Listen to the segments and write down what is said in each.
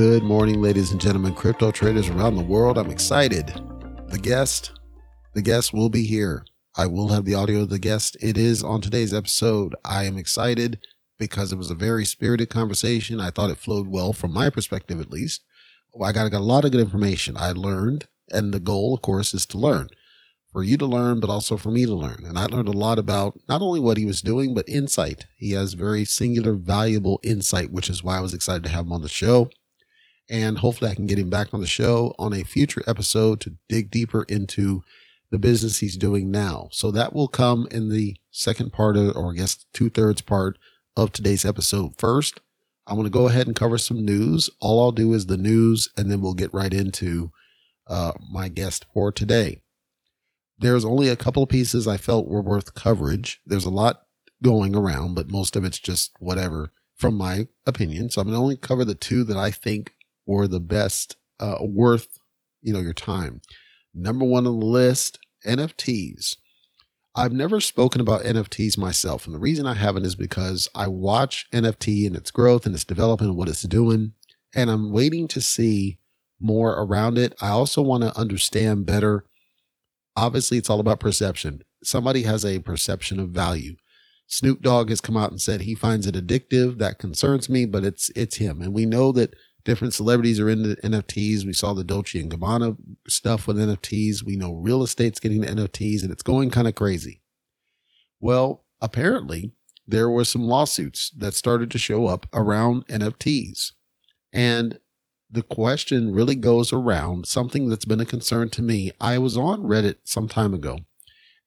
Good morning, ladies and gentlemen, crypto traders around the world. I'm excited. The guest, the guest will be here. I will have the audio of the guest. It is on today's episode. I am excited because it was a very spirited conversation. I thought it flowed well from my perspective, at least. Oh, I got, got a lot of good information. I learned, and the goal, of course, is to learn for you to learn, but also for me to learn. And I learned a lot about not only what he was doing, but insight. He has very singular, valuable insight, which is why I was excited to have him on the show. And hopefully I can get him back on the show on a future episode to dig deeper into the business he's doing now. So that will come in the second part of, or I guess two thirds part of today's episode. First, I'm going to go ahead and cover some news. All I'll do is the news, and then we'll get right into uh, my guest for today there's only a couple of pieces I felt were worth coverage. There's a lot going around, but most of it's just whatever from my opinion. So I'm going to only cover the two that I think were the best, uh, worth, you know, your time. Number one on the list, NFTs. I've never spoken about NFTs myself. And the reason I haven't is because I watch NFT and its growth and its development and what it's doing. And I'm waiting to see more around it. I also want to understand better obviously it's all about perception. Somebody has a perception of value. Snoop Dogg has come out and said he finds it addictive. That concerns me, but it's it's him. And we know that different celebrities are into NFTs. We saw the Dolce and Gabbana stuff with NFTs. We know real estate's getting NFTs and it's going kind of crazy. Well, apparently there were some lawsuits that started to show up around NFTs. And the question really goes around something that's been a concern to me. I was on Reddit some time ago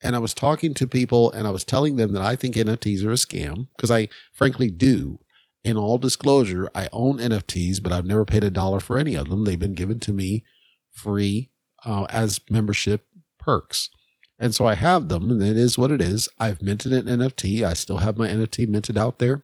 and I was talking to people and I was telling them that I think NFTs are a scam because I frankly do. In all disclosure, I own NFTs, but I've never paid a dollar for any of them. They've been given to me free uh, as membership perks. And so I have them, and it is what it is. I've minted an NFT. I still have my NFT minted out there.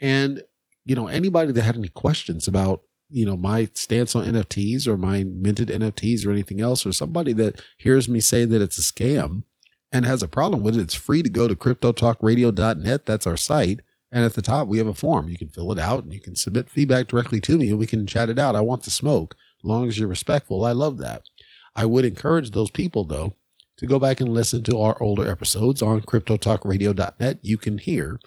And, you know, anybody that had any questions about you know my stance on NFTs or my minted NFTs or anything else, or somebody that hears me say that it's a scam and has a problem with it, it's free to go to cryptotalkradio.net. That's our site. And at the top, we have a form. You can fill it out and you can submit feedback directly to me and we can chat it out. I want the smoke as long as you're respectful. I love that. I would encourage those people, though, to go back and listen to our older episodes on cryptotalkradio.net. You can hear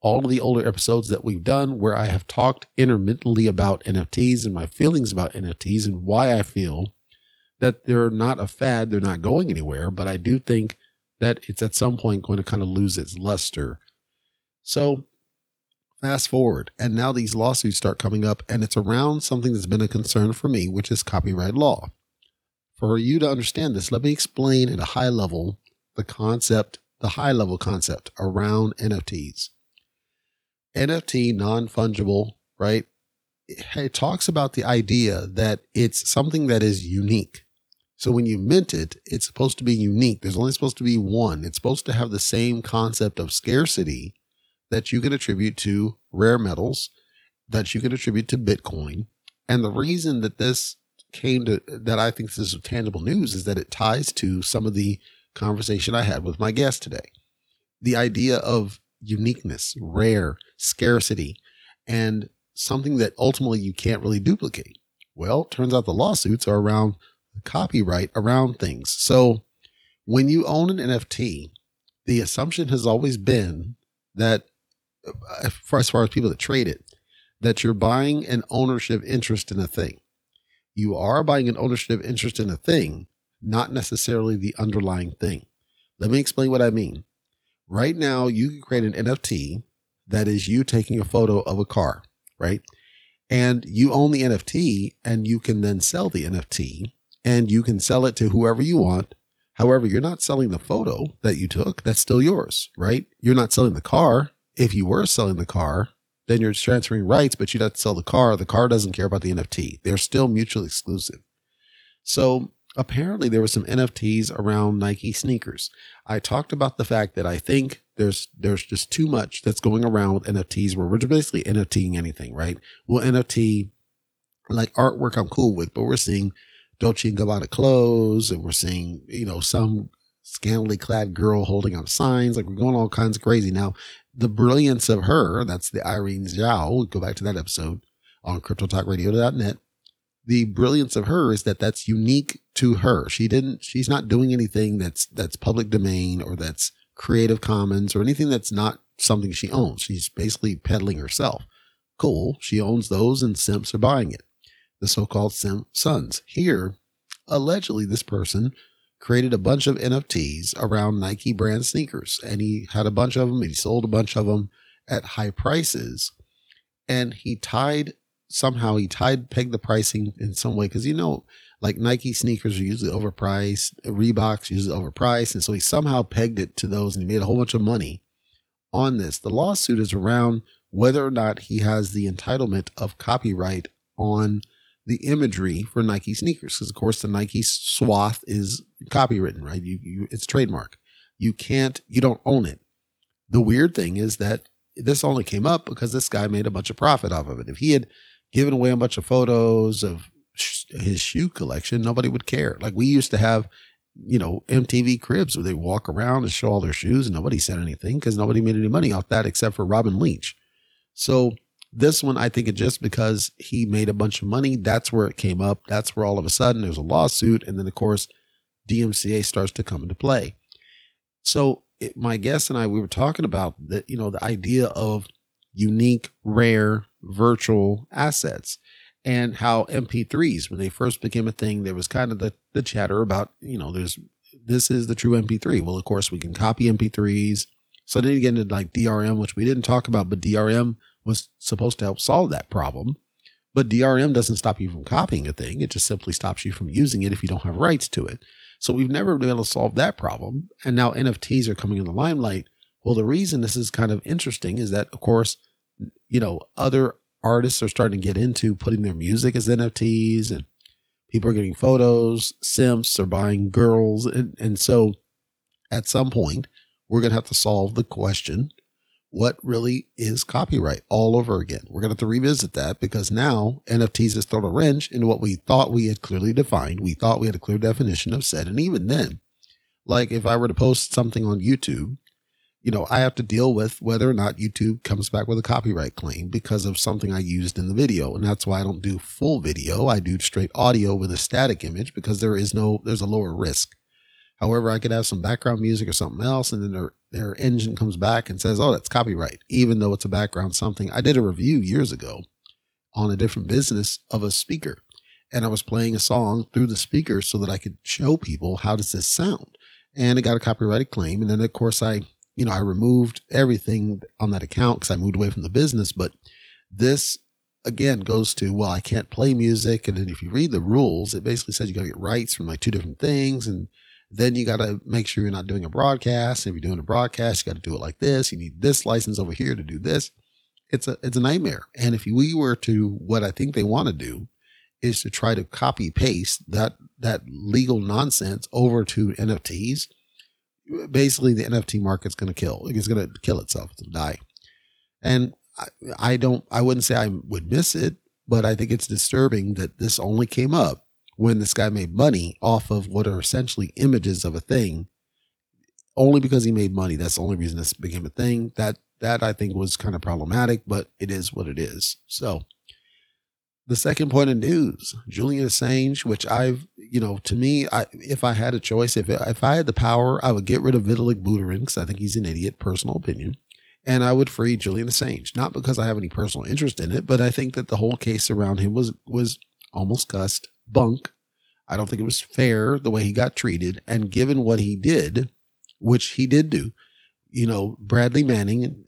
all of the older episodes that we've done where I have talked intermittently about NFTs and my feelings about NFTs and why I feel that they're not a fad, they're not going anywhere, but I do think that it's at some point going to kind of lose its luster. So fast forward, and now these lawsuits start coming up, and it's around something that's been a concern for me, which is copyright law. For you to understand this, let me explain at a high level the concept, the high level concept around NFTs. NFT, non fungible, right? It talks about the idea that it's something that is unique. So when you mint it, it's supposed to be unique. There's only supposed to be one. It's supposed to have the same concept of scarcity that you can attribute to rare metals, that you can attribute to Bitcoin. And the reason that this came to, that I think this is tangible news is that it ties to some of the conversation I had with my guest today. The idea of uniqueness, rare, scarcity, and something that ultimately you can't really duplicate. Well, turns out the lawsuits are around copyright around things. So when you own an NFT, the assumption has always been that, Uh, for as far as people that trade it, that you're buying an ownership interest in a thing. You are buying an ownership interest in a thing, not necessarily the underlying thing. Let me explain what I mean. Right now, you can create an NFT that is you taking a photo of a car, right? And you own the NFT and you can then sell the NFT and you can sell it to whoever you want. However, you're not selling the photo that you took. That's still yours, right? You're not selling the car. If you were selling the car, then you're transferring rights, but you don't sell the car. The car doesn't care about the NFT. They're still mutually exclusive. So apparently there were some NFTs around Nike sneakers. I talked about the fact that I think there's there's just too much that's going around with NFTs where we're basically NFTing anything, right? Well, NFT like artwork I'm cool with, but we're seeing Dolce and Gabbana clothes and we're seeing, you know, some scantily clad girl holding up signs. Like we're going all kinds of crazy. Now, the brilliance of her, that's the Irene Zhao, we'll go back to that episode, on cryptotalkradio.net. The brilliance of her is that that's unique to her. She didn't, she's not doing anything that's, that's public domain or that's creative commons or anything that's not something she owns. She's basically peddling herself. Cool. She owns those and simps are buying it. The so-called simp sons. Here, allegedly this person created a bunch of NFTs around Nike brand sneakers. And he had a bunch of them and he sold a bunch of them at high prices. And he tied somehow he tied pegged the pricing in some way. Because you know like Nike sneakers are usually overpriced, Reeboks usually overpriced, and so he somehow pegged it to those and he made a whole bunch of money on this. The lawsuit is around whether or not he has the entitlement of copyright on the imagery for Nike sneakers because of course the Nike swath is copywritten, right? You, you it's trademark. You can't you don't own it. The weird thing is that this only came up because this guy made a bunch of profit off of it. If he had given away a bunch of photos of sh- his shoe collection, nobody would care. Like we used to have, you know, MTV cribs where they walk around and show all their shoes and nobody said anything because nobody made any money off that except for Robin Leach. So this one, I think it just because he made a bunch of money, that's where it came up. That's where all of a sudden there's a lawsuit. And then, of course, DMCA starts to come into play. So it, my guest and I, we were talking about that, you know, the idea of unique, rare, virtual assets and how MP3s, when they first became a thing, there was kind of the, the chatter about, you know, there's, this is the true MP3. Well, of course, we can copy MP3s. So then you get into like DRM, which we didn't talk about, but DRM was supposed to help solve that problem. But DRM doesn't stop you from copying a thing. It just simply stops you from using it if you don't have rights to it. So we've never been able to solve that problem. And now NFTs are coming in the limelight. Well, the reason this is kind of interesting is that, of course, you know, other artists are starting to get into putting their music as NFTs and people are getting photos, simps are buying girls. And, and so at some point, we're going to have to solve the question what really is copyright all over again. We're going to have to revisit that because now NFTs has thrown a wrench into what we thought we had clearly defined. We thought we had a clear definition of said. And even then, like if I were to post something on YouTube, you know, I have to deal with whether or not YouTube comes back with a copyright claim because of something I used in the video. And that's why I don't do full video. I do straight audio with a static image because there is no, there's a lower risk. However, I could have some background music or something else, and then their their engine comes back and says, "Oh, that's copyright," even though it's a background something. I did a review years ago on a different business of a speaker, and I was playing a song through the speaker so that I could show people how does this sound, and it got a copyrighted claim. And then of course I, you know, I removed everything on that account because I moved away from the business. But this again goes to well, I can't play music, and then if you read the rules, it basically says you got to get rights from like two different things and then you got to make sure you're not doing a broadcast. If you're doing a broadcast, you got to do it like this. You need this license over here to do this. It's a it's a nightmare. And if we were to what I think they want to do is to try to copy paste that that legal nonsense over to NFTs, basically the NFT market's going to kill. It's going to kill itself. It's going to die. And I, I don't. I wouldn't say I would miss it, but I think it's disturbing that this only came up when this guy made money off of what are essentially images of a thing only because he made money. That's the only reason this became a thing. That that I think was kind of problematic, but it is what it is. So the second point of news, Julian Assange, which I've, you know, to me, I, if I had a choice, if if I had the power, I would get rid of Vitalik Buterin because I think he's an idiot, personal opinion, and I would free Julian Assange. Not because I have any personal interest in it, but I think that the whole case around him was was almost cussed bunk. I don't think it was fair the way he got treated. And given what he did, which he did do, you know, Bradley Manning,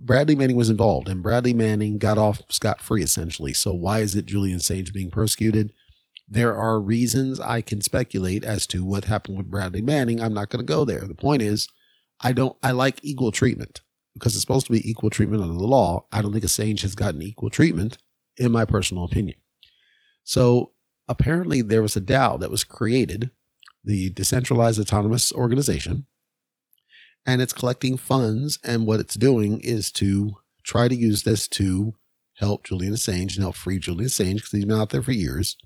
Bradley Manning was involved and Bradley Manning got off scot free essentially. So why is it Julian Assange being persecuted? There are reasons I can speculate as to what happened with Bradley Manning. I'm not going to go there. The point is, I don't, I like equal treatment because it's supposed to be equal treatment under the law. I don't think Assange has gotten equal treatment in my personal opinion. So apparently there was a DAO that was created, the Decentralized Autonomous Organization, and it's collecting funds. And what it's doing is to try to use this to help Julian Assange and help free Julian Assange because he's been out there for years.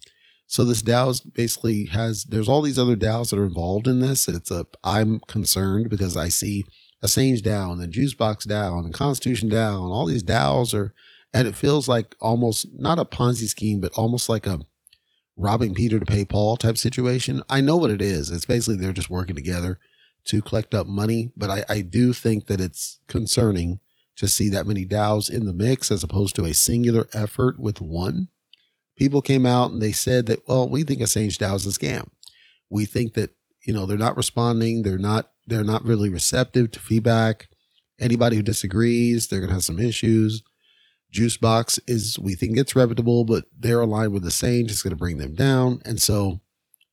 So this DAO basically has there's all these other DAOs that are involved in this. It's a I'm concerned because I see Assange DAO and the Juicebox DAO and Constitution DAO and all these DAOs are And it feels like almost not a Ponzi scheme, but almost like a robbing Peter to pay Paul type situation. I know what it is. It's basically they're just working together to collect up money, but I, I do think that it's concerning to see that many DAOs in the mix as opposed to a singular effort with one. People came out and they said that, well, we think Assange DAO is a scam. We think that, you know, they're not responding. They're not, they're not really receptive to feedback. Anybody who disagrees, they're going to have some issues. Juicebox is, we think it's reputable, but they're aligned with Assange. It's going to bring them down. And so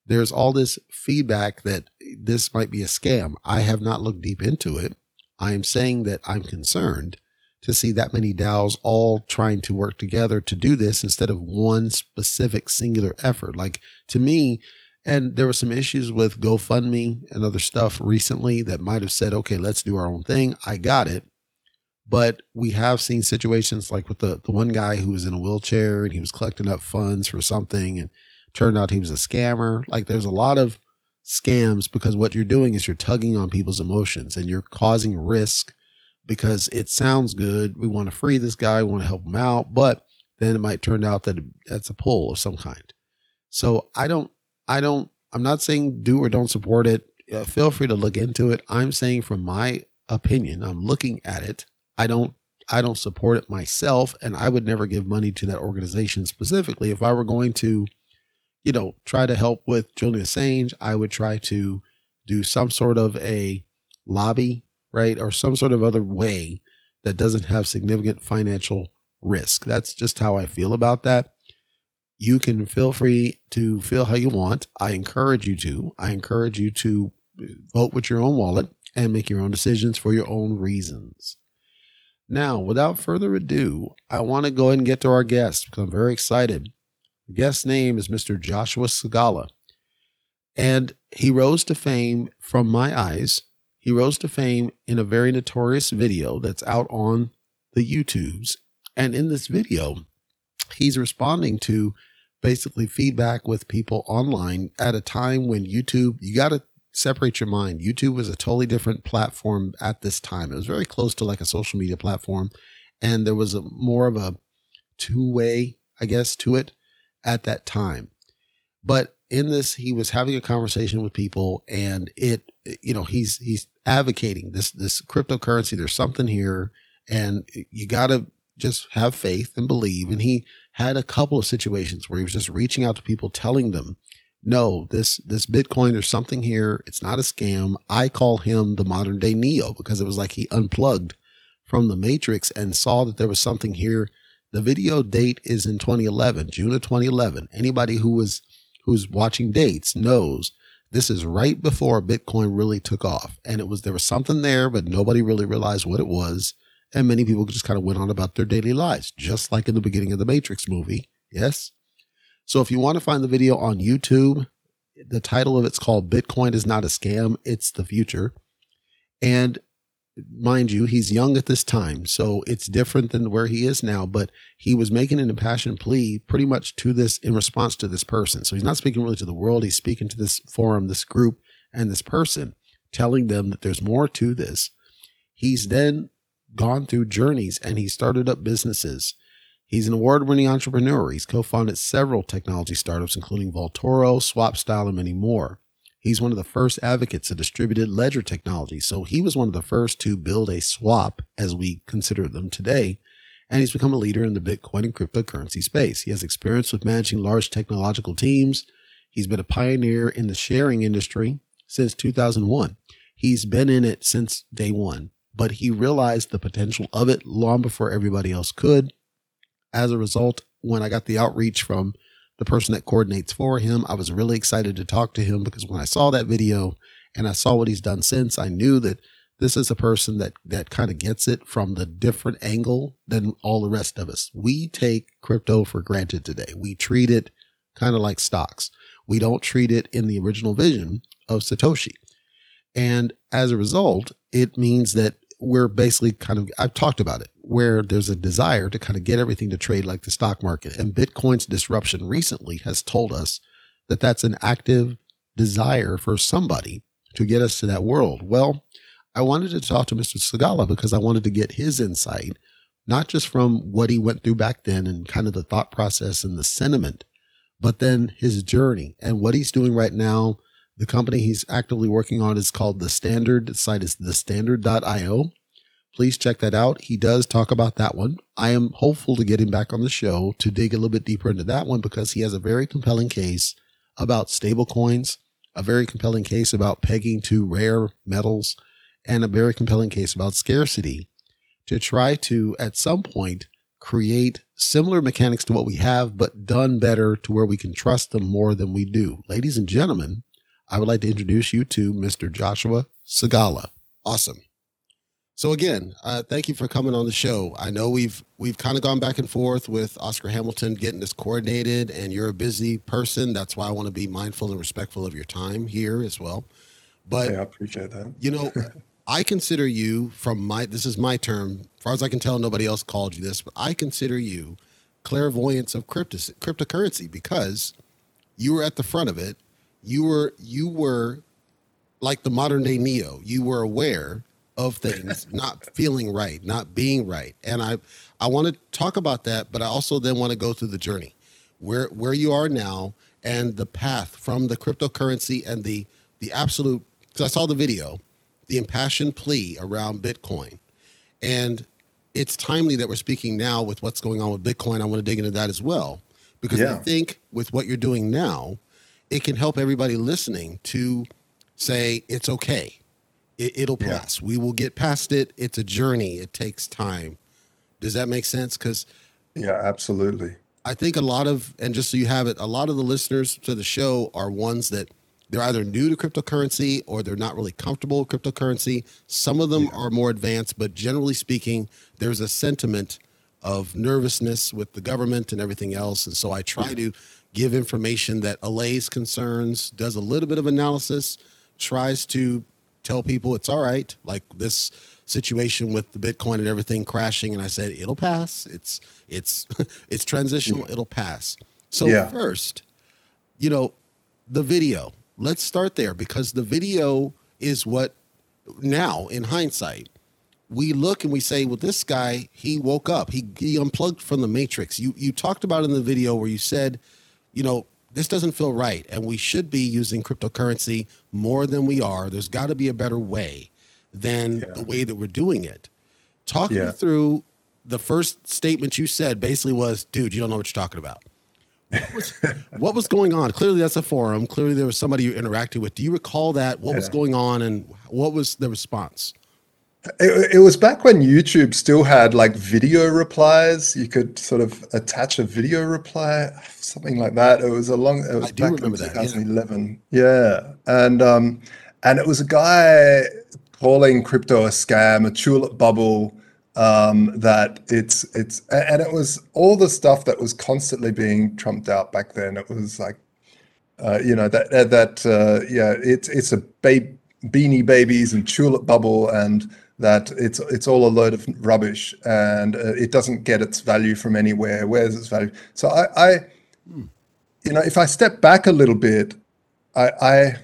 there's all this feedback that this might be a scam. I have not looked deep into it. I am saying that I'm concerned to see that many DAOs all trying to work together to do this instead of one specific singular effort. Like to me, and there were some issues with GoFundMe and other stuff recently that might have said, okay, let's do our own thing. I got it. But we have seen situations like with the, the one guy who was in a wheelchair and he was collecting up funds for something and turned out he was a scammer. Like there's a lot of scams because what you're doing is you're tugging on people's emotions and you're causing risk because it sounds good. We want to free this guy, we want to help him out, but then it might turn out that that's a pull of some kind. So I don't, I don't, I'm not saying do or don't support it. Uh, feel free to look into it. I'm saying from my opinion, I'm looking at it. I don't, I don't support it myself, and I would never give money to that organization specifically. If I were going to you know, try to help with Julian Assange, I would try to do some sort of a lobby, right? Or some sort of other way that doesn't have significant financial risk. That's just how I feel about that. You can feel free to feel how you want. I encourage you to. I encourage you to vote with your own wallet and make your own decisions for your own reasons. Now, without further ado, I want to go ahead and get to our guest because I'm very excited. The guest's name is Mr. Joshua Scigala. And he rose to fame from my eyes. He rose to fame in a very notorious video that's out on the YouTubes. And in this video, he's responding to basically feedback with people online at a time when YouTube, you got to separate your mind. YouTube was a totally different platform at this time. It was very close to like a social media platform. And there was a more of a two way, I guess, to it at that time. But in this, he was having a conversation with people, and it, you know, he's he's advocating this this cryptocurrency. There's something here, and you got to just have faith and believe. And he had a couple of situations where he was just reaching out to people, telling them, "No, this this Bitcoin, there's something here. It's not a scam." I call him the modern day Neo because it was like he unplugged from the matrix and saw that there was something here the video date is in 2011, June of 2011. Anybody who was who's watching dates knows this is right before Bitcoin really took off. And it was there was something there, but nobody really realized what it was. And many people just kind of went on about their daily lives, just like in the beginning of the Matrix movie. Yes. So if you want to find the video on YouTube, the title of it's called Bitcoin is not a scam, it's the future. And mind you, he's young at this time, so it's different than where he is now, but he was making an impassioned plea pretty much to this in response to this person. So he's not speaking really to the world, he's speaking to this forum, this group, and this person, telling them that there's more to this. He's then gone through journeys and he started up businesses. He's an award winning entrepreneur. He's co founded several technology startups, including Vaultoro, SwapStyle, and many more. He's one of the first advocates of distributed ledger technology. So he was one of the first to build a swap as we consider them today. And he's become a leader in the Bitcoin and cryptocurrency space. He has experience with managing large technological teams. He's been a pioneer in the sharing industry since 2001. He's been in it since day one, but he realized the potential of it long before everybody else could. As a result, when I got the outreach from the person that coordinates for him. I was really excited to talk to him because when I saw that video and I saw what he's done since, I knew that this is a person that that kind of gets it from the different angle than all the rest of us. We take crypto for granted today. We treat it kind of like stocks. We don't treat it in the original vision of Satoshi. And as a result, it means that we're basically kind of, I've talked about it, where there's a desire to kind of get everything to trade like the stock market. And Bitcoin's disruption recently has told us that that's an active desire for somebody to get us to that world. Well, I wanted to talk to Mr. Scigala because I wanted to get his insight. not just from what he went through back then and kind of the thought process and the sentiment, but then his journey and what he's doing right now. The company he's actively working on is called The Standard. The site is thestandard.io. Please check that out. He does talk about that one. I am hopeful to get him back on the show to dig a little bit deeper into that one because he has a very compelling case about stable coins, a very compelling case about pegging to rare metals, and a very compelling case about scarcity to try to, at some point, create similar mechanics to what we have, but done better to where we can trust them more than we do. Ladies and gentlemen, I would like to introduce you to Mr. Joshua Scigala. Awesome. So again, uh, thank you for coming on the show. I know we've we've kind of gone back and forth with Oscar Hamilton getting this coordinated, and you're a busy person. That's why I want to be mindful and respectful of your time here as well. But yeah, I appreciate that. You know, I consider you from my this is my term. As far as I can tell, nobody else called you this, but I consider you clairvoyance of crypto, cryptocurrency because you were at the front of it. You were you were like the modern day Neo. You were aware of things not feeling right, not being right, and I I want to talk about that, but I also then want to go through the journey where where you are now and the path from the cryptocurrency and the the absolute. Because I saw the video the impassioned plea around Bitcoin. And it's timely that we're speaking now with what's going on with Bitcoin. I want to dig into that as well, because yeah. I think with what you're doing now, it can help everybody listening to say it's okay. It, will pass. Yeah. We will get past it. It's a journey. It takes time. Does that make sense? Because yeah, absolutely. I think a lot of, and just so you have it, a lot of the listeners to the show are ones that they're either new to cryptocurrency or they're not really comfortable with cryptocurrency. Some of them yeah. are more advanced, but generally speaking, there's a sentiment of nervousness with the government and everything else. And so I try yeah. to give information that allays concerns, does a little bit of analysis, tries to tell people it's all right, like this situation with the Bitcoin and everything crashing. And I said, it'll pass. It's it's it's transitional, it'll pass. So first, you know, the video let's start there because the video is what now in hindsight we look and we say well this guy he woke up he, he unplugged from the matrix you you talked about in the video where you said you know this doesn't feel right and we should be using cryptocurrency more than we are there's got to be a better way than yeah. the way that we're doing it talk yeah. me through the first statement you said basically was dude you don't know what you're talking about what was, what was, going on? Clearly, that's a forum. Clearly, there was somebody you interacted with. Do you recall that? What yeah. was going on, and what was the response? It, it, was back when YouTube still had like video replies. You could sort of attach a video reply, something like that. It was a long. It was back in 2011. yeah. yeah, and um, and it was a guy calling crypto a scam, a tulip bubble um, that it's it's and it was all the stuff that was constantly being trumped out back then. It was like, uh, you know, that that uh, yeah, it's it's a babe, beanie babies and tulip bubble and that it's it's all a load of rubbish and uh, it doesn't get its value from anywhere. Where's its value? So I, I you know, if I step back a little bit, I, I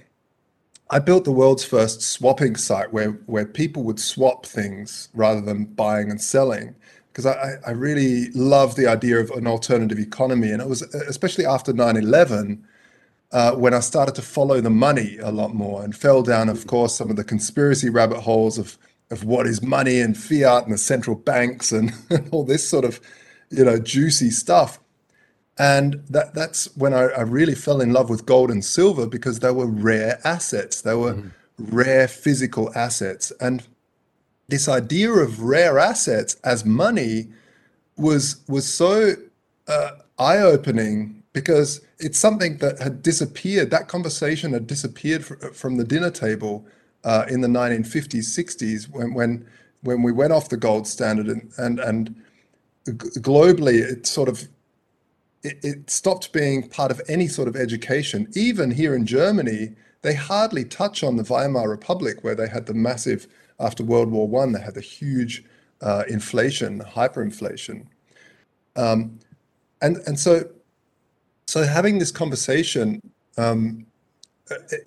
I built the world's first swapping site where where people would swap things rather than buying and selling because I, I really love the idea of an alternative economy. And it was especially after 9 11 uh, when I started to follow the money a lot more and fell down, of course, some of the conspiracy rabbit holes of, of what is money and fiat and the central banks and all this sort of, you know, juicy stuff. And that that's when I, I, really fell in love with gold and silver because they were rare assets. They were mm-hmm. rare physical assets. And this idea of rare assets as money was was so uh, eye-opening because it's something that had disappeared. That conversation had disappeared fr- from the dinner table uh, in the 1950s 60s when when when we went off the gold standard and and and globally it sort of it, it stopped being part of any sort of education. Even here in Germany, they hardly touch on the Weimar Republic, where they had the massive, after World War One, they had the huge uh, inflation, hyperinflation. Um, and, and so, so having this conversation um,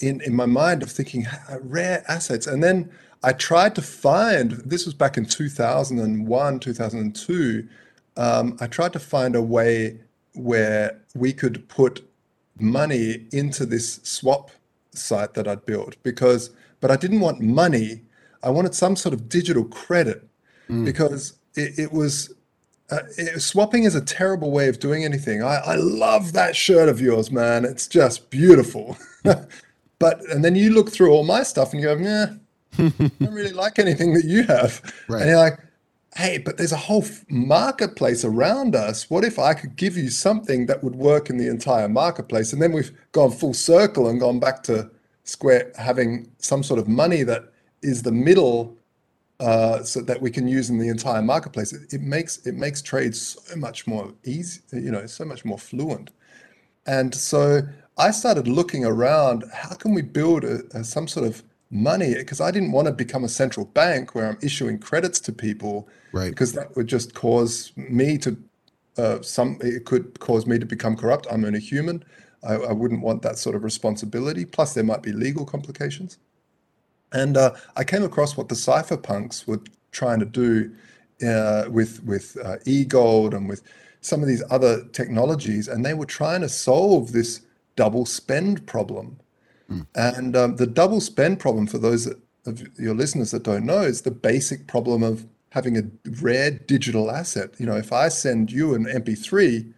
in, in my mind of thinking rare assets, and then I tried to find, this was back in 2001, 2002. Um, I tried to find a way where we could put money into this swap site that I'd built because, but I didn't want money. I wanted some sort of digital credit mm. because it, it was uh, it, swapping is a terrible way of doing anything. I, I love that shirt of yours, man. It's just beautiful. but and then you look through all my stuff and you go, yeah, I don't really like anything that you have. Right. And you're like, hey, but there's a whole marketplace around us. What if I could give you something that would work in the entire marketplace? And then we've gone full circle and gone back to Square having some sort of money that is the middle uh, so that we can use in the entire marketplace. It, it, makes it makes trades so much more easy, you know, so much more fluent. And so I started looking around. How can we build a, a, some sort of money? Because I didn't want to become a central bank where I'm issuing credits to people, right? Because that would just cause me to uh, some. It could cause me to become corrupt. I'm only human. I, I wouldn't want that sort of responsibility. Plus, there might be legal complications. And uh, I came across what the cypherpunks were trying to do uh, with with uh, eGold and with some of these other technologies, and they were trying to solve this double spend problem. Mm. And um, the double spend problem, for those of your listeners that don't know, is the basic problem of having a rare digital asset. You know, if I send you an MP3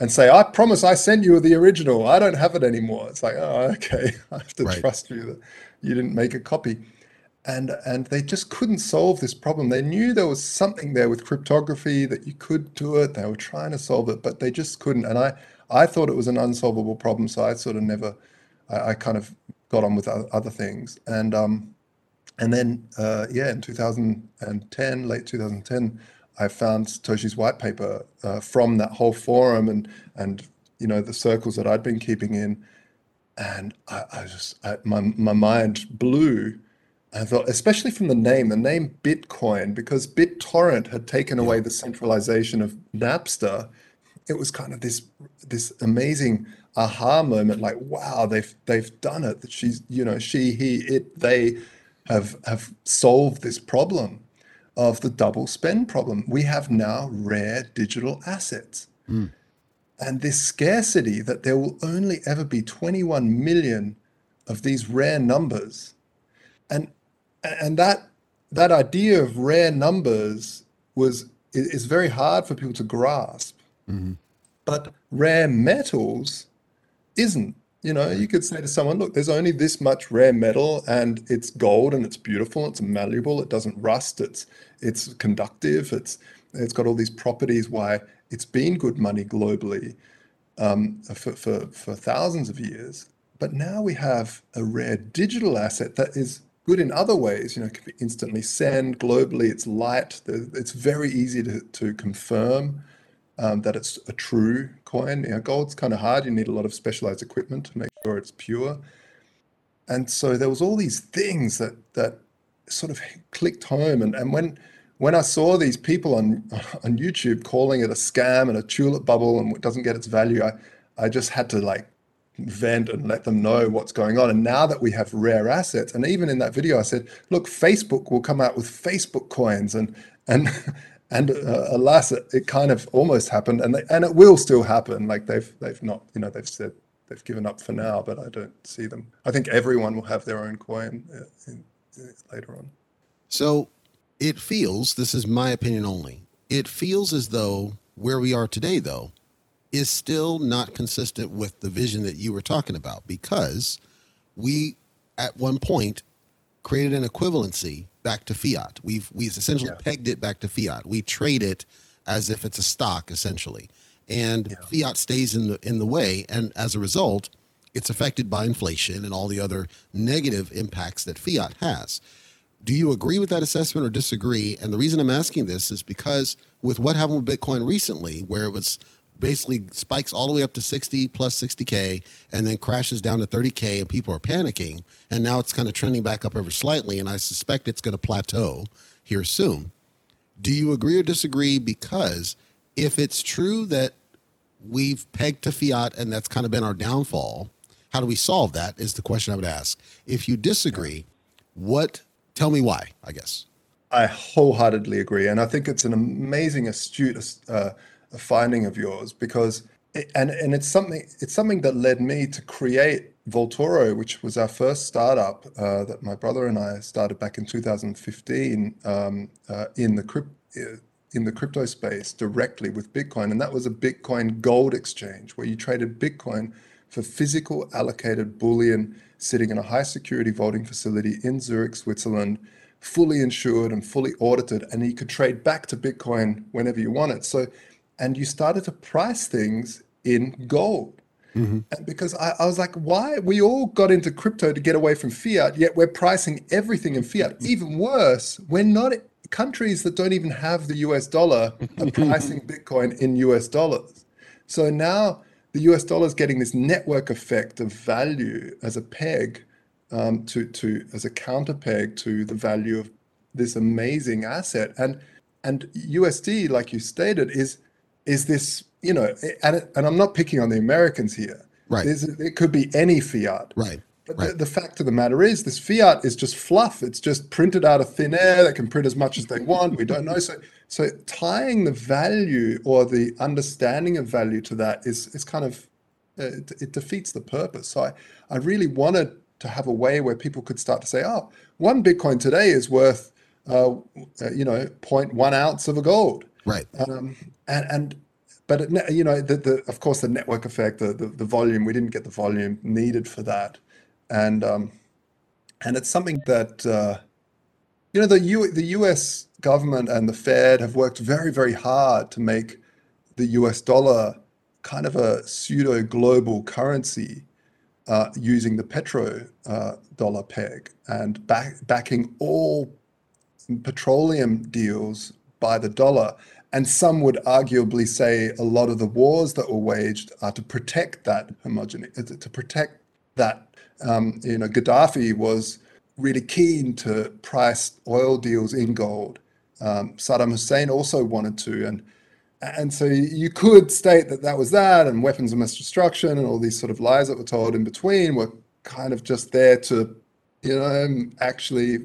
and say, I promise I sent you the original, I don't have it anymore. It's like, oh, okay, I have to right. trust you that you didn't make a copy. And, and they just couldn't solve this problem. They knew there was something there with cryptography that you could do it. They were trying to solve it, but they just couldn't. And I, I thought it was an unsolvable problem, so I sort of never, I, I kind of got on with other things. And um, and then uh, yeah, in 2010, late 2010, I found Satoshi's white paper uh, from that whole forum and and you know the circles that I'd been keeping in, and I, I just I, my my mind blew. I thought, especially from the name, the name Bitcoin, because BitTorrent had taken away the centralization of Napster. It was kind of this this amazing aha moment, like, wow, they've they've done it. That she's, you know, she, he, it, they have have solved this problem of the double spend problem. We have now rare digital assets. Mm and this scarcity that there will only ever be 21 million of these rare numbers. And and that that idea of rare numbers was is very hard for people to grasp. Mm-hmm. but rare metals isn't. You know you could say to someone look there's only this much rare metal and it's gold and it's beautiful it's malleable it doesn't rust it's it's conductive it's it's got all these properties why it's been good money globally um, for, for, for thousands of years. But now we have a rare digital asset that is good in other ways. You know, it can be instantly send globally. It's light. It's very easy to, to confirm um, that it's a true coin. You know, gold's kind of hard. You need a lot of specialized equipment to make sure it's pure. And so there was all these things that that sort of clicked home. And, and when when I saw these people on on YouTube calling it a scam and a tulip bubble and it doesn't get its value, I I just had to like vent and let them know what's going on. And now that we have rare assets, and even in that video, I said, look, Facebook will come out with Facebook coins, and and and uh, alas, it, it, kind of almost happened, and they, and it will still happen. Like they've they've not, you know, they've said they've given up for now, but I don't see them. I think everyone will have their own coin uh, in, in, later on. So it feels, this is my opinion only, it feels as though where we are today, though, is still not consistent with the vision that you were talking about because we, at one point, created an equivalency back to fiat. We've we've essentially yeah. pegged it back to fiat. We trade it as if it's a stock essentially, and yeah. fiat stays in the in the way, and as a result, it's affected by inflation and all the other negative impacts that fiat has. Do you agree with that assessment or disagree? And the reason I'm asking this is because with what happened with Bitcoin recently, where it was basically spikes all the way up to 60 plus 60K and then crashes down to 30K and people are panicking. And now it's kind of trending back up ever slightly. And I suspect it's going to plateau here soon. Do you agree or disagree? Because if it's true that we've pegged to fiat and that's kind of been our downfall, how do we solve that? Is the question I would ask. If you disagree, what Tell me why, I guess. I wholeheartedly agree. And I think it's an amazing, astute uh, finding of yours because, it, and, and it's something, it's something that led me to create Vaultoro, which was our first startup uh, that my brother and I started back in 2015 um, uh, in the uh, in the crypto space directly with Bitcoin, and that was a Bitcoin gold exchange where you traded Bitcoin for physical allocated bullion sitting in a high security vaulting facility in Zurich, Switzerland, fully insured and fully audited, and you could trade back to Bitcoin whenever you wanted. So, and you started to price things in gold. Mm-hmm. Because I, I, was like, why? We all got into crypto to get away from fiat, yet we're pricing everything in fiat. Even worse, we're not countries that don't even have the US dollar are pricing Bitcoin in US dollars. So now the US dollar is getting this network effect of value as a peg um, to, to as a counter peg to the value of this amazing asset. And and USD, like you stated, is is this you know, and, and I'm not picking on the Americans here. Right. There's, it could be any fiat. Right. But right. the, the, fact of the matter is, this fiat is just fluff. It's just printed out of thin air. They can print as much as they want. We don't know. So, so tying the value or the understanding of value to that is is kind of uh, it, it defeats the purpose. So, I I really wanted to have a way where people could start to say, oh, one Bitcoin today is worth, uh, uh you know, 0.1 ounce of a gold. Right. Um, and and but it, you know, the, the of course the network effect, the, the, the volume, we didn't get the volume needed for that, and um, and it's something that uh, you know the U, the U.S. government and the Fed have worked very very hard to make the U.S. dollar kind of a pseudo global currency uh, using the petro uh, dollar peg and back, backing all petroleum deals by the dollar and some would arguably say a lot of the wars that were waged are to protect that homogeneity, uh, to protect that. Um, you know, Gaddafi was really keen to price oil deals in gold. Um, Saddam Hussein also wanted to, and and so you could state that that was that, and weapons of mass destruction, and all these sort of lies that were told in between were kind of just there to, you know, actually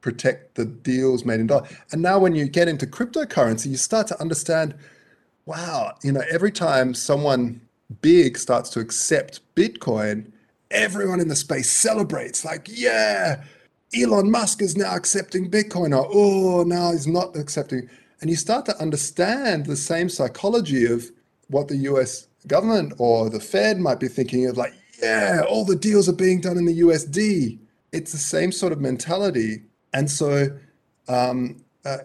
protect the deals made in dollars. And now when you get into cryptocurrency, you start to understand, wow, you know, every time someone big starts to accept Bitcoin, everyone in the space celebrates like, yeah, Elon Musk is now accepting Bitcoin, or oh, now he's not accepting. And you start to understand the same psychology of what the US government or the Fed might be thinking of, like, yeah, all the deals are being done in the USD. It's the same sort of mentality and so um, uh,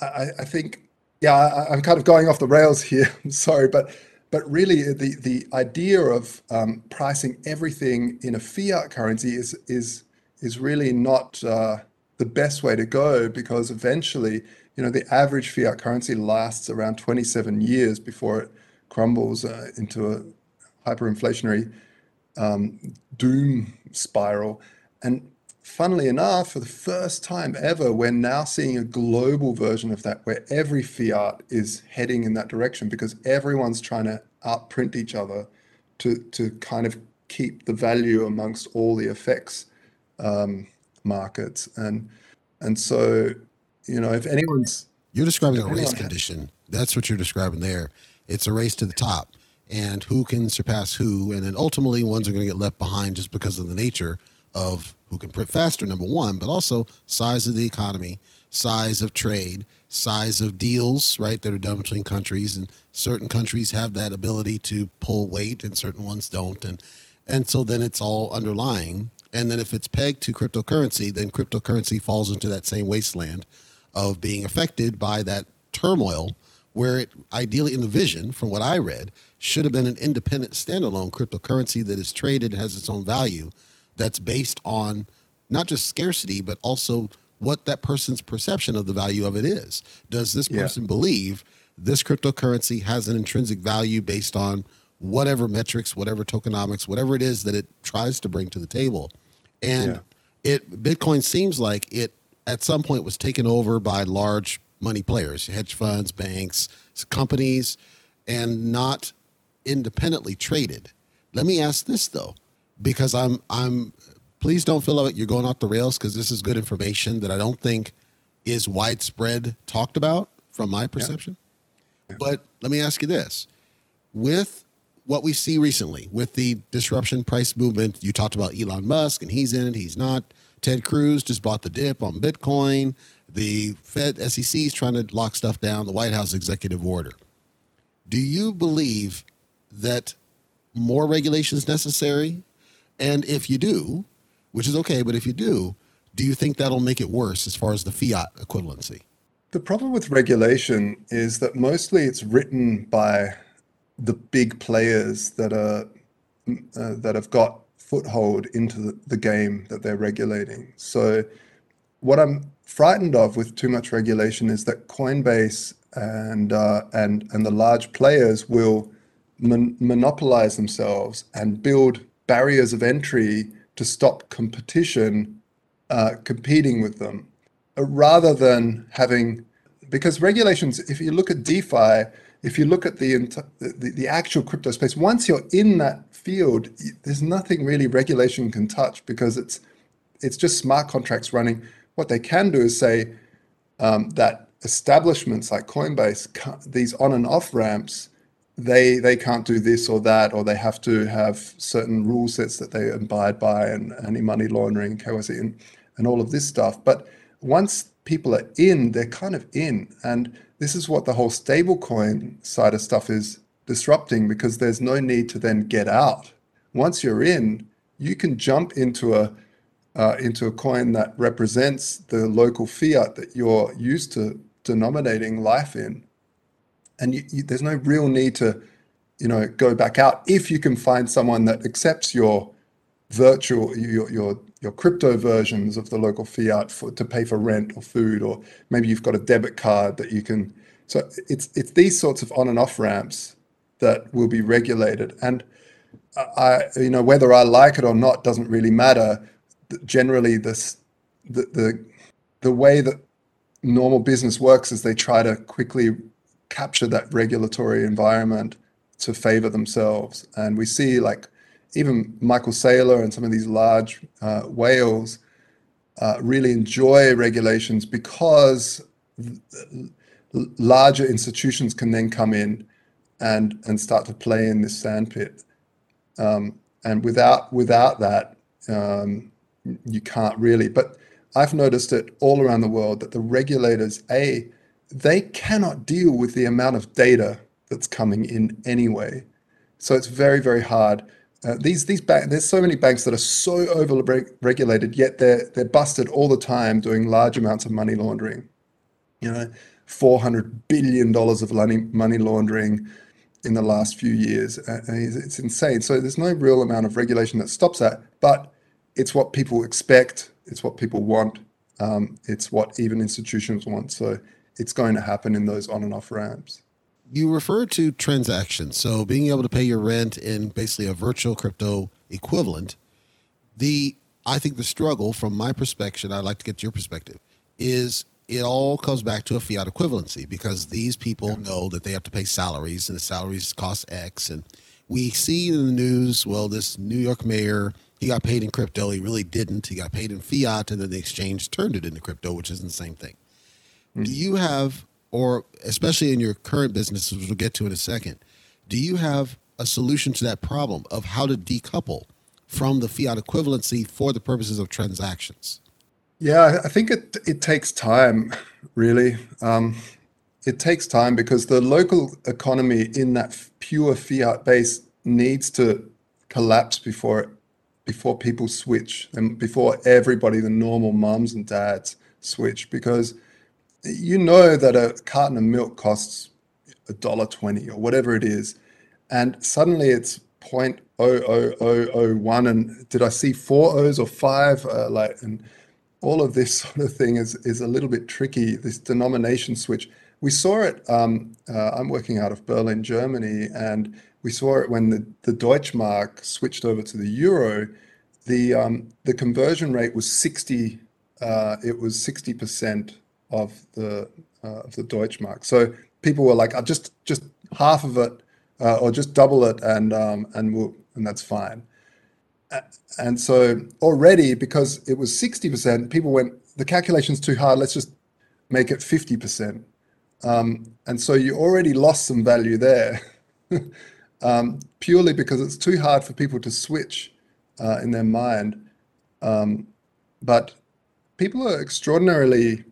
I, I, think, yeah, I, am kind of going off the rails here. I'm sorry, but but really the the idea of um, pricing everything in a fiat currency is is is really not uh, the best way to go because eventually, you know, the average fiat currency lasts around 27 years before it crumbles uh, into a hyperinflationary um, doom spiral. And funnily enough, for the first time ever, we're now seeing a global version of that where every fiat is heading in that direction because everyone's trying to outprint each other to, to kind of keep the value amongst all the FX um, markets. And and so, you know, if anyone's you're describing a race condition. That's what you're describing there. It's a race to the top and who can surpass who. And then ultimately ones are going to get left behind just because of the nature of who can print faster, number one, but also size of the economy, size of trade, size of deals, right, that are done between countries. And certain countries have that ability to pull weight and certain ones don't. And and so then it's all underlying. And then if it's pegged to cryptocurrency, then cryptocurrency falls into that same wasteland of being affected by that turmoil where it ideally in the vision, from what I read, should have been an independent standalone cryptocurrency that is traded, has its own value that's based on not just scarcity, but also what that person's perception of the value of it is. Does this person yeah. believe this cryptocurrency has an intrinsic value based on whatever metrics, whatever tokenomics, whatever it is that it tries to bring to the table? And yeah. it Bitcoin seems like it at some point was taken over by large money players, hedge funds, banks, companies, and not independently traded. Let me ask this though because I'm I'm please don't feel like you're going off the rails because this is good information that I don't think is widespread talked about from my perception. Yeah. Yeah. But let me ask you this with what we see recently with the disruption price movement, you talked about Elon Musk and he's in it, he's not. Ted Cruz just bought the dip on Bitcoin. The Fed, SEC is trying to lock stuff down, the White House executive order. Do you believe that more regulation is necessary? And if you do, which is okay, but if you do, do you think that'll make it worse as far as the fiat equivalency? The problem with regulation is that mostly it's written by the big players that are uh, that have got foothold into the, the game that they're regulating. So what I'm frightened of with too much regulation is that Coinbase and uh, and and the large players will mon- monopolize themselves and build barriers of entry to stop competition uh, competing with them, uh, rather than having because regulations. If you look at DeFi, if you look at the, the, the actual crypto space, once you're in that field, there's nothing really regulation can touch because it's it's just smart contracts running. What they can do is say um, that establishments like Coinbase, these on and off ramps, they they can't do this or that, or they have to have certain rule sets that they abide by, and any money laundering, KYC, and, and all of this stuff. But once people are in, they're kind of in, and this is what the whole stablecoin side of stuff is disrupting because there's no need to then get out. Once you're in, you can jump into a uh, into a coin that represents the local fiat that you're used to denominating life in, and you, you, there's no real need to, you know, go back out if you can find someone that accepts your virtual your your your crypto versions of the local fiat for to pay for rent or food, or maybe you've got a debit card that you can. So it's it's these sorts of on and off ramps that will be regulated, and I you know whether I like it or not doesn't really matter. Generally, this the the the way that normal business works is they try to quickly capture that regulatory environment to favor themselves. And we see like even Michael Saylor and some of these large uh, whales uh, really enjoy regulations because larger institutions can then come in and and start to play in this sandpit. Um, and without without that, um, you can't really. But I've noticed it all around the world that the regulators, a they cannot deal with the amount of data that's coming in anyway. So it's very, very hard. Uh, these these there's so many banks that are so over regulated, yet they're they're busted all the time doing large amounts of money laundering. You know, four hundred billion dollars of money money laundering in the last few years. Uh, it's insane. So there's no real amount of regulation that stops that, but it's what people expect. It's what people want. Um, it's what even institutions want. So it's going to happen in those on and off ramps. You refer to transactions, so being able to pay your rent in basically a virtual crypto equivalent. The I think the struggle, from my perspective, I'd like to get your perspective, is it all comes back to a fiat equivalency because these people yeah. know that they have to pay salaries and the salaries cost X. And we see in the news, well, this New York mayor, he got paid in crypto. He really didn't. He got paid in fiat, and then the exchange turned it into crypto, which isn't the same thing. Mm-hmm. Do you have, or especially in your current business, which we'll get to in a second, do you have a solution to that problem of how to decouple from the fiat equivalency for the purposes of transactions? Yeah, I think it it takes time, really. Um, it takes time because the local economy in that pure fiat base needs to collapse before before people switch and before everybody, the normal mums and dads, switch because you know that a carton of milk costs a dollar twenty or whatever it is, and suddenly it's point oh oh oh oh one. And did I see four O's or five? Uh, like and all of this sort of thing is is a little bit tricky. This denomination switch. We saw it. Um, uh, I'm working out of Berlin, Germany, and we saw it when the, the Deutschmark switched over to the euro. The um, the conversion rate was 60. Uh, it was 60 percent of the uh, of the Deutschmark. So people were like, just just half of it, uh, or just double it, and um, and we'll, and that's fine. and so already because it was 60%, people went, the calculation's too hard, let's just make it 50%. Um, and so you already lost some value there um, purely because it's too hard for people to switch uh, in their mind. Um, but people are extraordinarily,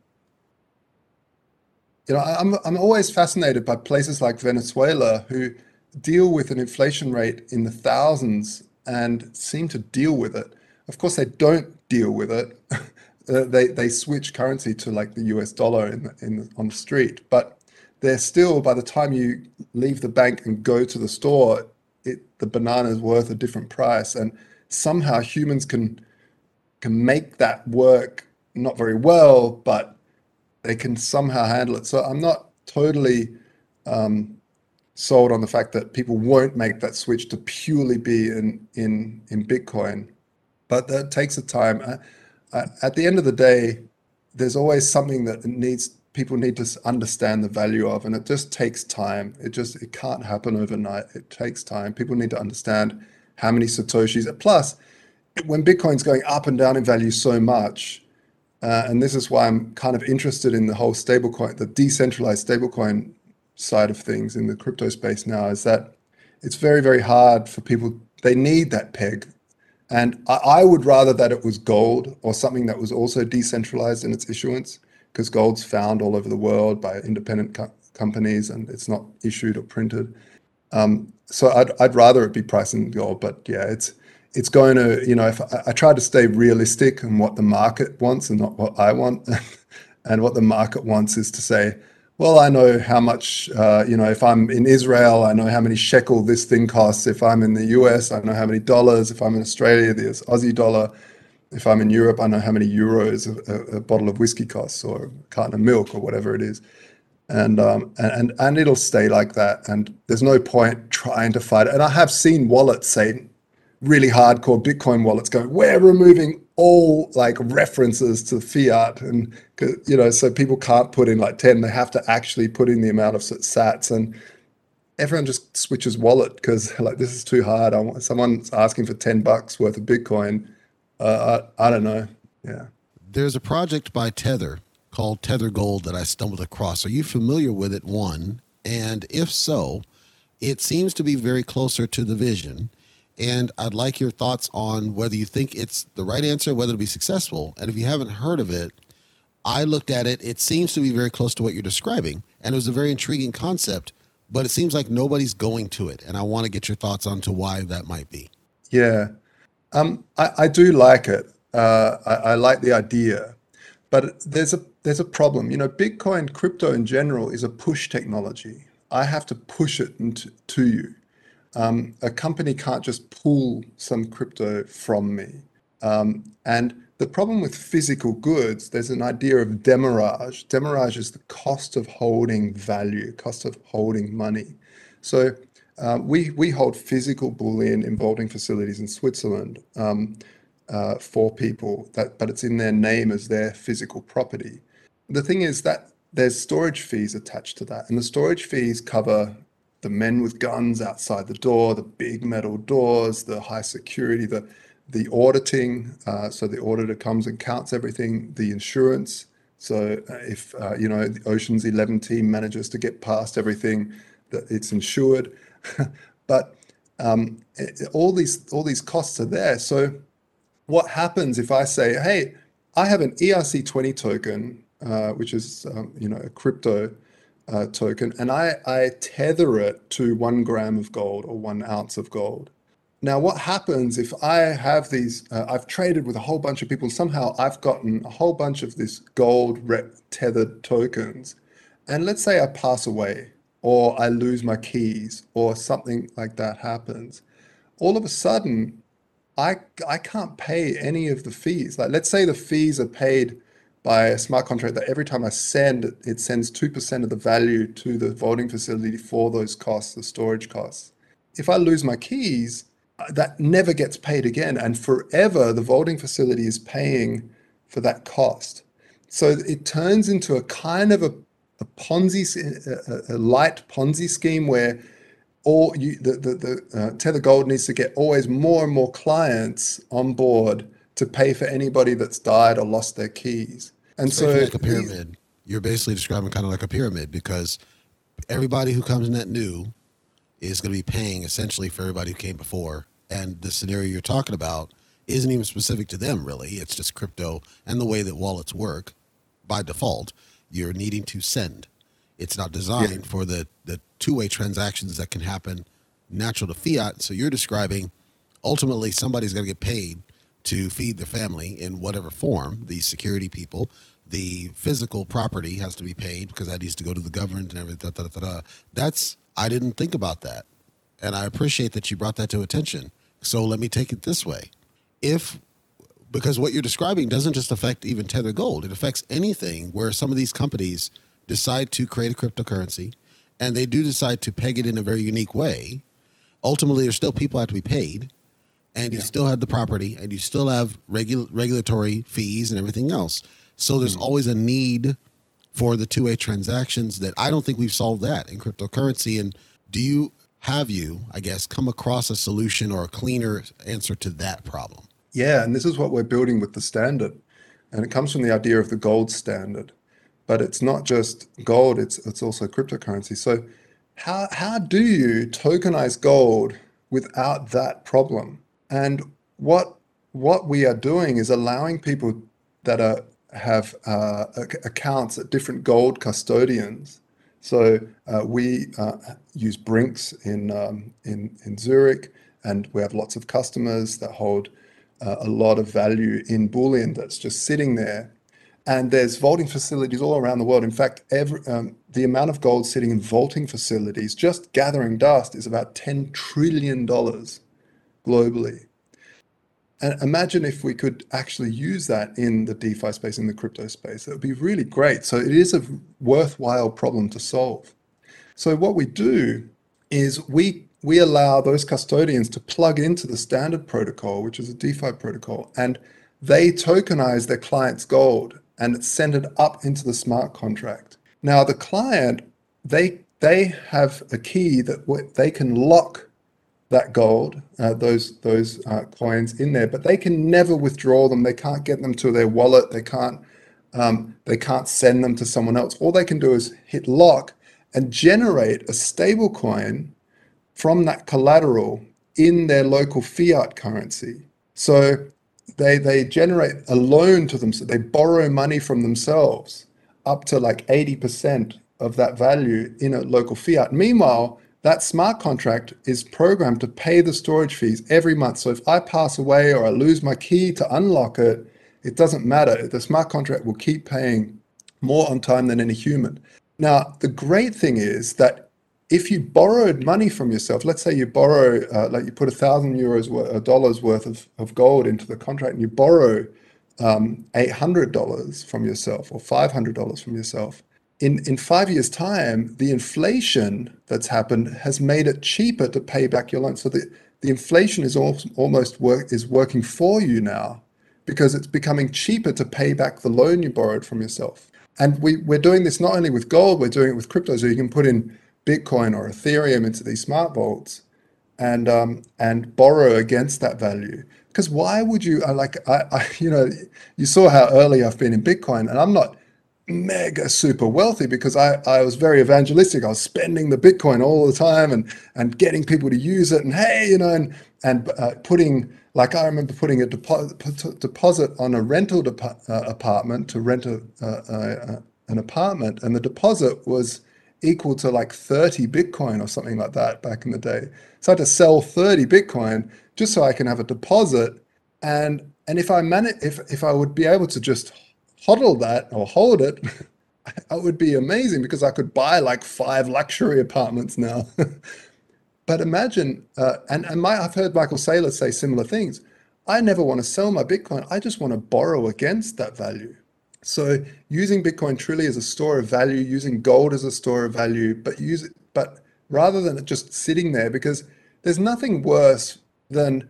you know, I'm, I'm always fascinated by places like Venezuela who deal with an inflation rate in the thousands and seem to deal with it. Of course, they don't deal with it. uh, they they switch currency to like the US dollar in in on the street, but they're still by the time you leave the bank and go to the store, it the banana is worth a different price, and somehow humans can can make that work not very well, but they can somehow handle it. So I'm not totally um, sold on the fact that people won't make that switch to purely be in in in Bitcoin, but that takes a time. Uh, at the end of the day, there's always something that needs people need to understand the value of, and it just takes time. It just it can't happen overnight. It takes time. People need to understand how many satoshis. Plus, when Bitcoin's going up and down in value so much, uh, and this is why I'm kind of interested in the whole stablecoin, the decentralized stablecoin side of things in the crypto space now is that it's very, very hard for people. They need that peg. And I, I would rather that it was gold or something that was also decentralized in its issuance because gold's found all over the world by independent co- companies and it's not issued or printed. Um, so I'd, I'd rather it be priced in gold, but yeah, it's it's going to you know if I, I try to stay realistic and what the market wants and not what I want, and what the market wants is to say well, I know how much, uh, you know, if I'm in Israel, I know how many shekel this thing costs. If I'm in the US, I know how many dollars. If I'm in Australia, there's Aussie dollar. If I'm in Europe, I know how many euros a, a bottle of whiskey costs or a carton of milk or whatever it is. And, um, and, and, and it'll stay like that. And there's no point trying to fight it. And I have seen wallets say, really hardcore Bitcoin wallets going, we're removing all like references to fiat and you know so people can't put in like 10 they have to actually put in the amount of sats and everyone just switches wallet because like this is too hard. I want, someone's asking for 10 bucks worth of bitcoin. Uh, I, I don't know. Yeah. There's a project by tether called tether gold that i stumbled across. Are you familiar with it one? And if so it seems to be very closer to the vision and I'd like your thoughts on whether you think it's the right answer, whether it'll be successful. And if you haven't heard of it, I looked at it. It seems to be very close to what you're describing. And it was a very intriguing concept, but it seems like nobody's going to it. And I want to get your thoughts on to why that might be. Yeah. Um, I, I do like it. Uh, I, I like the idea, but there's a there's a problem. You know, Bitcoin, crypto in general, is a push technology. I have to push it into to you. Um, a company can't just pull some crypto from me. Um, and the problem with physical goods, there's an idea of demurrage. Demurrage is the cost of holding value, cost of holding money. So uh, we we hold physical bullion in vaulting facilities in Switzerland um, uh, for people that, but it's in their name as their physical property. The thing is that there's storage fees attached to that, and the storage fees cover the men with guns outside the door, the big metal doors, the high security, the the auditing. Uh, so the auditor comes and counts everything. The insurance. So uh, if uh, you know the Ocean's Eleven team manages to get past everything, that it's insured. but um, it, all these all these costs are there. So what happens if I say, hey, I have an ERC20 token, uh, which is um, you know a crypto uh, token and I, I tether it to one gram of gold or one ounce of gold. Now, what happens if I have these? Uh, I've traded with a whole bunch of people. Somehow, I've gotten a whole bunch of this gold rep tethered tokens, and let's say I pass away, or I lose my keys, or something like that happens. All of a sudden, I I can't pay any of the fees. Like, let's say the fees are paid by a smart contract that every time I send, it sends 2% of the value to the vaulting facility for those costs, the storage costs. If I lose my keys, that never gets paid again. And forever, the vaulting facility is paying for that cost. So it turns into a kind of a, a Ponzi, a, a light Ponzi scheme where all you the the, the uh, Tether Gold needs to get always more and more clients on board to pay for anybody that's died or lost their keys. And so, like a pyramid. You're basically describing kind of like a pyramid because everybody who comes net new is going to be paying essentially for everybody who came before. And the scenario you're talking about isn't even specific to them, really. It's just crypto and the way that wallets work by default. You're needing to send. It's not designed yeah. for the, the two way transactions that can happen natural to fiat. So you're describing ultimately somebody's going to get paid to feed the family in whatever form, the security people, the physical property has to be paid because that needs to go to the government and everything. Da, da, da, That's I didn't think about that, and I appreciate that you brought that to attention. So let me take it this way: if because what you're describing doesn't just affect even Tether Gold, it affects anything where some of these companies decide to create a cryptocurrency, and they do decide to peg it in a very unique way. Ultimately, there's still people have to be paid and you yeah. still have the property and you still have regu- regulatory fees and everything else. So there's mm-hmm. always a need for the two way transactions that I don't think we've solved that in cryptocurrency. And do you have you, I guess, come across a solution or a cleaner answer to that problem? Yeah, and this is what we're building with the standard. And it comes from the idea of the gold standard. But it's not just gold, it's it's also cryptocurrency. So how how do you tokenize gold without that problem? And what what we are doing is allowing people that are have uh, accounts at different gold custodians. So uh, we uh, use Brinks in, um, in in Zurich, and we have lots of customers that hold uh, a lot of value in bullion that's just sitting there. And there's vaulting facilities all around the world. In fact, every, um, the amount of gold sitting in vaulting facilities, just gathering dust, is about $10 trillion globally. And imagine if we could actually use that in the DeFi space, in the crypto space. It would be really great. So it is a worthwhile problem to solve. So what we do is we we allow those custodians to plug into the standard protocol, which is a DeFi protocol, and they tokenize their client's gold and send it up into the smart contract. Now the client, they they have a key that they can lock that gold, uh, those those uh, coins in there, but they can never withdraw them. They can't get them to their wallet. They can't um, they can't send them to someone else. All they can do is hit lock and generate a stable coin from that collateral in their local fiat currency. So they they generate a loan to them. So they borrow money from themselves up to like 80% of that value in a local fiat. Meanwhile, that smart contract is programmed to pay the storage fees every month. So if I pass away or I lose my key to unlock it, it doesn't matter. The smart contract will keep paying more on time than any human. Now, the great thing is that if you borrowed money from yourself, let's say you borrow, uh, like you put a thousand euros or dollars worth of, of gold into the contract and you borrow um, $800 from yourself or $500 from yourself, in, in five years' time, the inflation that's happened has made it cheaper to pay back your loan. So the, the inflation is almost work, is working for you now because it's becoming cheaper to pay back the loan you borrowed from yourself. And we, we're doing this not only with gold, we're doing it with crypto. So you can put in Bitcoin or Ethereum into these smart vaults and um, and borrow against that value. Because why would you? I like I, I you know you saw how early I've been in Bitcoin, and I'm not mega super wealthy because I, I was very evangelistic. I was spending the Bitcoin all the time and and getting people to use it and hey, you know, and and uh, putting like I remember putting a deposit deposit on a rental depo- uh, apartment to rent a, uh, an apartment, and the deposit was equal to like 30 Bitcoin or something like that back in the day. So I had to sell 30 Bitcoin just so I can have a deposit. And and if I manage if if I would be able to just hodl that or hold it, that would be amazing because I could buy like five luxury apartments now. but imagine, uh, and, and my, I've heard Michael Saylor say similar things. I never want to sell my Bitcoin. I just want to borrow against that value. So using Bitcoin truly as a store of value, using gold as a store of value, but use it, but rather than it just sitting there, because there's nothing worse than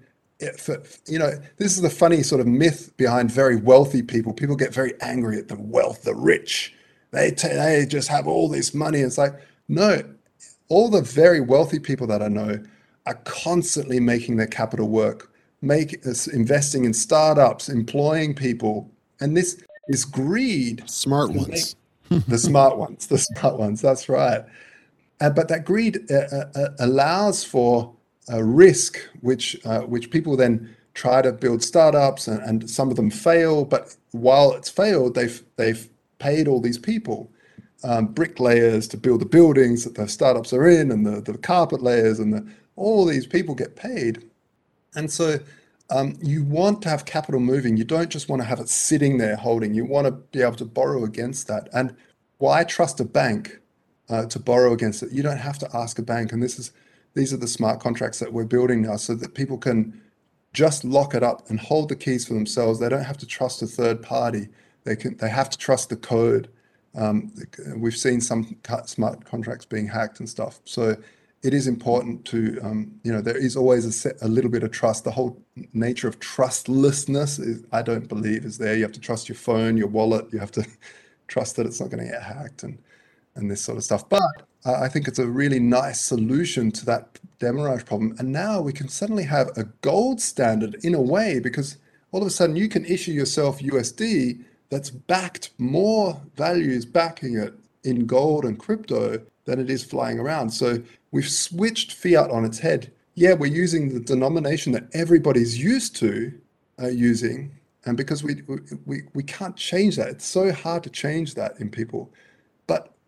for, you know, this is the funny sort of myth behind very wealthy people. People get very angry at the wealth, the rich. They t- they just have all this money. It's like, no, all the very wealthy people that I know are constantly making their capital work, make investing in startups, employing people, and this is greed. Smart ones. the smart ones. The smart ones. That's right. Uh, but that greed uh, uh, uh allows for a risk, which uh, which people then try to build startups, and, and some of them fail. But while it's failed, they've they've paid all these people um, bricklayers to build the buildings that the startups are in, and the, the carpet layers, and the, all these people get paid. And so um, you want to have capital moving. You don't just want to have it sitting there holding. You want to be able to borrow against that. And why trust a bank uh, to borrow against it? You don't have to ask a bank. And this is these are the smart contracts that we're building now, so that people can just lock it up and hold the keys for themselves. They don't have to trust a third party. They can. They have to trust the code um, we've seen some smart contracts being hacked and stuff. So it is important to, um, you know, there is always a, set, a little bit of trust. The whole nature of trustlessness, is, I don't believe, is there. You have to trust your phone, your wallet. You have to trust that it's not going to get hacked and and this sort of stuff. But I think it's a really nice solution to that demurrage problem. And now we can suddenly have a gold standard in a way because all of a sudden you can issue yourself USD that's backed more values backing it in gold and crypto than it is flying around. So we've switched fiat on its head. Yeah, we're using the denomination that everybody's used to uh, using, and because we, we we can't change that, it's so hard to change that in people.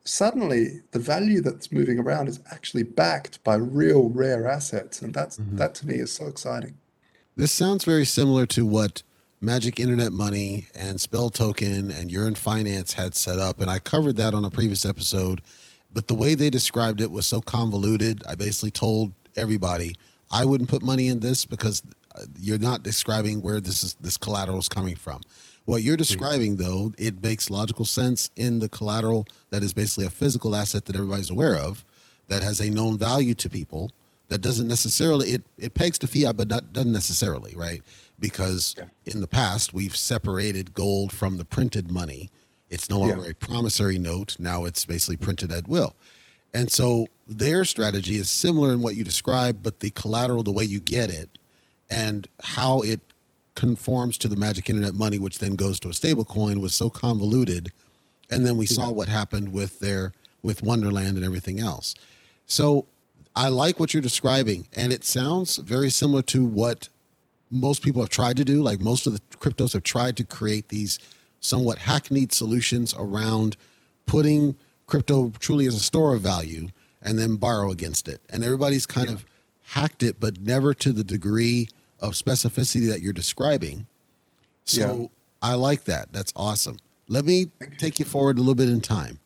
Suddenly, the value that's moving around is actually backed by real rare assets, and that's mm-hmm. that to me is so exciting. This sounds very similar to what Magic Internet Money and Spell Token and Yearn Finance had set up. And I covered that on a previous episode. But the way they described it was so convoluted. I basically told everybody I wouldn't put money in this because uh, you're not describing where this is this collateral is coming from. What you're hmm. describing, though, it makes logical sense in the collateral that is basically a physical asset that everybody's aware of, that has a known value to people. That doesn't necessarily it it pegs to fiat, but not doesn't necessarily right because yeah. in the past we've separated gold from the printed money. It's no longer yeah. a promissory note. Now it's basically printed at will. And so their strategy is similar in what you described, but the collateral, the way you get it, and how it conforms to the magic internet money, which then goes to a stable coin, was so convoluted. And then we yeah. saw what happened with their with Wonderland and everything else. So I like what you're describing, and it sounds very similar to what most people have tried to do. Like most of the cryptos have tried to create these somewhat hackneyed solutions around putting crypto truly as a store of value and then borrow against it. And everybody's kind yeah. of hacked it, but never to the degree of specificity that you're describing. So yeah. I like that. That's awesome. Let me take you forward a little bit in time.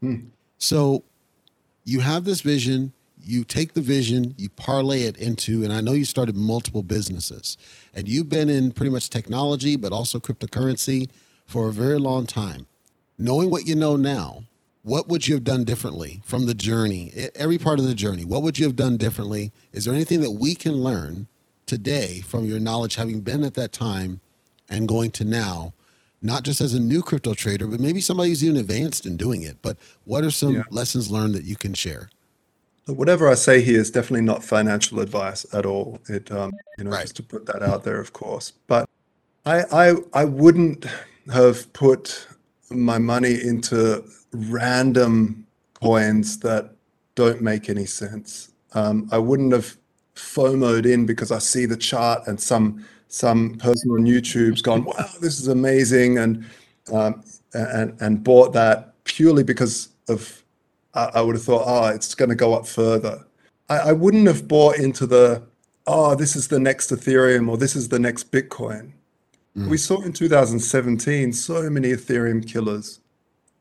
Hmm. So you have this vision, you take the vision, you parlay it into, and I know you started multiple businesses, and you've been in pretty much technology, but also cryptocurrency for a very long time. Knowing what you know now, what would you have done differently from the journey, every part of the journey? What would you have done differently? Is there anything that we can learn today from your knowledge, having been at that time and going to now? Not just as a new crypto trader, but maybe somebody who's even advanced in doing it. But what are some yeah. lessons learned that you can share? Whatever I say here is definitely not financial advice at all. It, um, you know, right. just to put that out there, of course. But I, I, I wouldn't have put my money into random coins that don't make any sense. Um, I wouldn't have FOMOed in because I see the chart and some some person on YouTube's gone, wow, this is amazing, and um, and and bought that purely because of I, I would have thought, oh, it's going to go up further. I, I wouldn't have bought into the, oh, this is the next Ethereum or this is the next Bitcoin. Mm. We saw in 2017 so many Ethereum killers.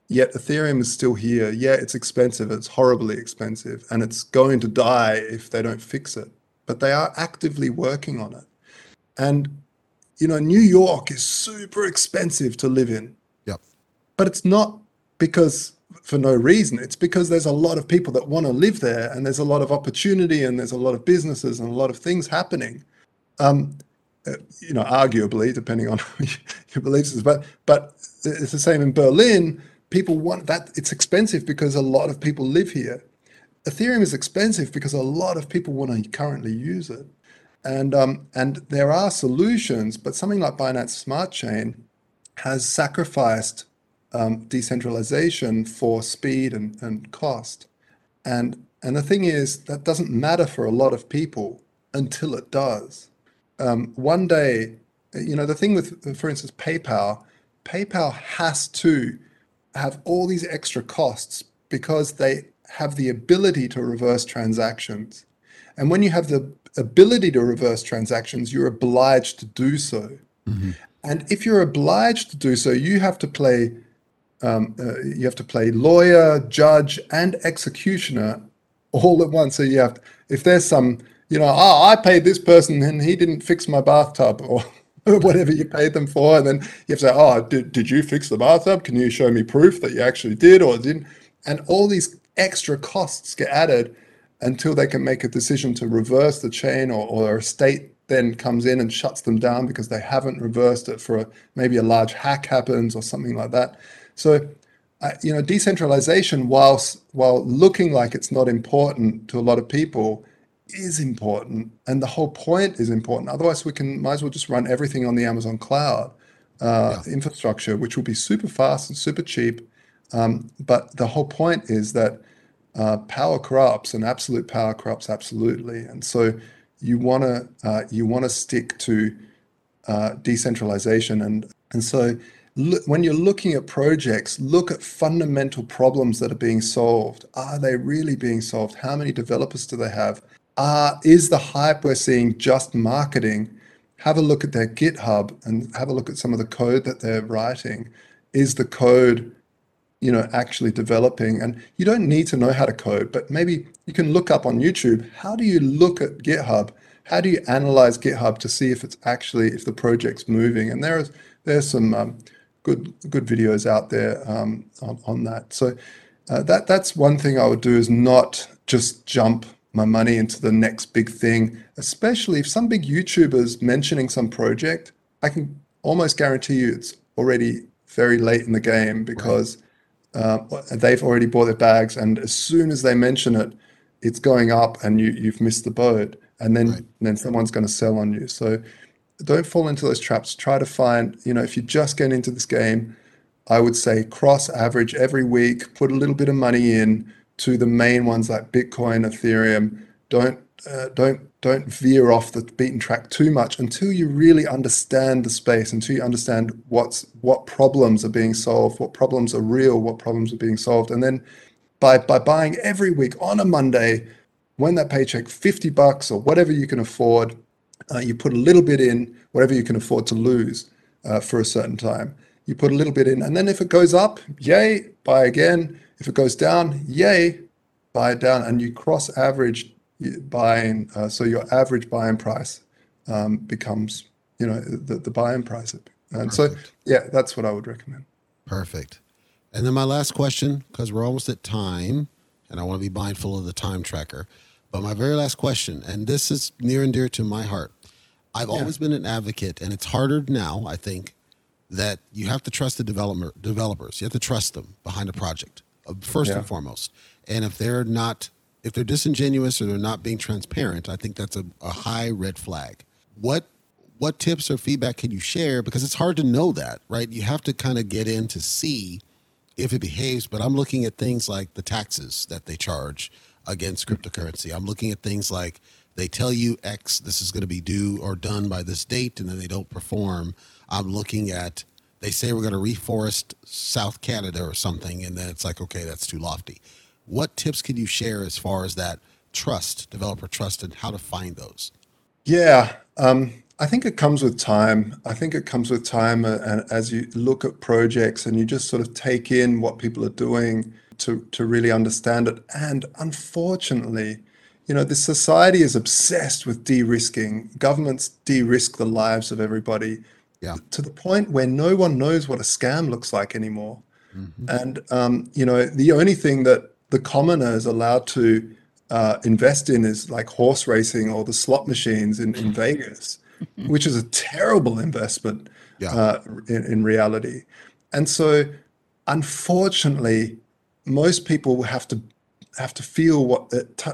Yet Ethereum is still here. Yeah, it's expensive. It's horribly expensive. And it's going to die if they don't fix it. But they are actively working on it. And, you know, New York is super expensive to live in. Yep. But it's not because for no reason. It's because there's a lot of people that want to live there, and there's a lot of opportunity, and there's a lot of businesses and a lot of things happening. Um, uh, you know, arguably, depending on your beliefs, but but it's the same in Berlin. People want that. It's expensive because a lot of people live here. Ethereum is expensive because a lot of people want to currently use it. And um, and there are solutions, but something like Binance Smart Chain has sacrificed um, decentralization for speed and, and cost. And and the thing is that doesn't matter for a lot of people until it does. Um, one day, you know, the thing with, for instance, PayPal, PayPal has to have all these extra costs because they have the ability to reverse transactions. And when you have the ability to reverse transactions, you're obliged to do so. Mm-hmm. And if you're obliged to do so, you have to play um, uh, you have to play lawyer, judge, and executioner all at once. So you have, to, if there's some, you know, oh, I paid this person and he didn't fix my bathtub or whatever you paid them for, and then you have to say, oh, did, did you fix the bathtub? Can you show me proof that you actually did or didn't? And all these extra costs get added until they can make a decision to reverse the chain or, or a state then comes in and shuts them down because they haven't reversed it for a, maybe a large hack happens or something like that. So, uh, you know, decentralization, whilst while looking like it's not important to a lot of people, is important, and the whole point is important. Otherwise, we can might as well just run everything on the Amazon cloud uh, yeah. infrastructure, which will be super fast and super cheap. Um, but the whole point is that uh, power corrupts, and absolute power corrupts absolutely. And so you want to uh, you want to stick to uh, decentralization, and and so when you're looking at projects, look at fundamental problems that are being solved. Are they really being solved? How many developers do they have? Uh, is the hype we're seeing just marketing? Have a look at their GitHub and have a look at some of the code that they're writing. Is the code you know actually developing. And you don't need to know how to code but maybe you can look up on youtube how do you look at github? How do you analyze github to see if it's actually if the project's moving? And there's there's some um, good good videos out there um, on, on, that. So uh, that that's one thing i would do is not just jump my money into the next big thing especially if some big youtubers mentioning some project i can almost guarantee you it's already very late in the game because right uh, they've already bought their bags, and as soon as they mention it, it's going up, and you you've missed the boat, and then right. then someone's going to sell on you. So don't fall into those traps. Try to find, you know, if you just get into this game, I would say cross average every week, put a little bit of money in to the main ones like Bitcoin, Ethereum. Don't uh, don't don't veer off the beaten track too much until you really understand the space, until you understand what's what problems are being solved, what problems are real, what problems are being solved, and then by by buying every week on a Monday, when that paycheck fifty bucks or whatever you can afford, uh, you put a little bit in, whatever you can afford to lose uh, for a certain time. You put a little bit in, and then if it goes up, yay, buy again. If it goes down, yay, buy it down, and you cross average buying, uh, so your average buying price um, becomes, you know, the, the buying price. And so, yeah, that's what I would recommend. Perfect. And then my last question, because we're almost at time, and I want to be mindful of the time tracker. But my very last question, and this is near and dear to my heart. I've yeah. always been an advocate, and it's harder now, I think, that you have to trust the developer developers. You have to trust them behind a project, uh, first yeah. and foremost. And if they're not if they're disingenuous or they're not being transparent, I think that's a, a high red flag. What what tips or feedback can you share? Because it's hard to know that, right? You have to kind of get in to see if it behaves. But I'm looking at things like the taxes that they charge against cryptocurrency. I'm looking at things like they tell you X, this is going to be due or done by this date, and then they don't perform. I'm looking at they say we're going to reforest South Canada or something, and then it's like, okay, that's too lofty. What tips can you share as far as that trust, developer trust, and how to find those? Yeah, um, I think it comes with time. I think it comes with time, uh, and as you look at projects and you just sort of take in what people are doing to to really understand it. And unfortunately, you know, this society is obsessed with de-risking. Governments de-risk the lives of everybody. Yeah. To the point where no one knows what a scam looks like anymore. Mm-hmm. And um, you know, the only thing that the commoner is allowed to uh, invest in is like horse racing or the slot machines in, in Vegas, which is a terrible investment yeah. uh, in, in reality. And so, unfortunately, most people have to have to feel what it t-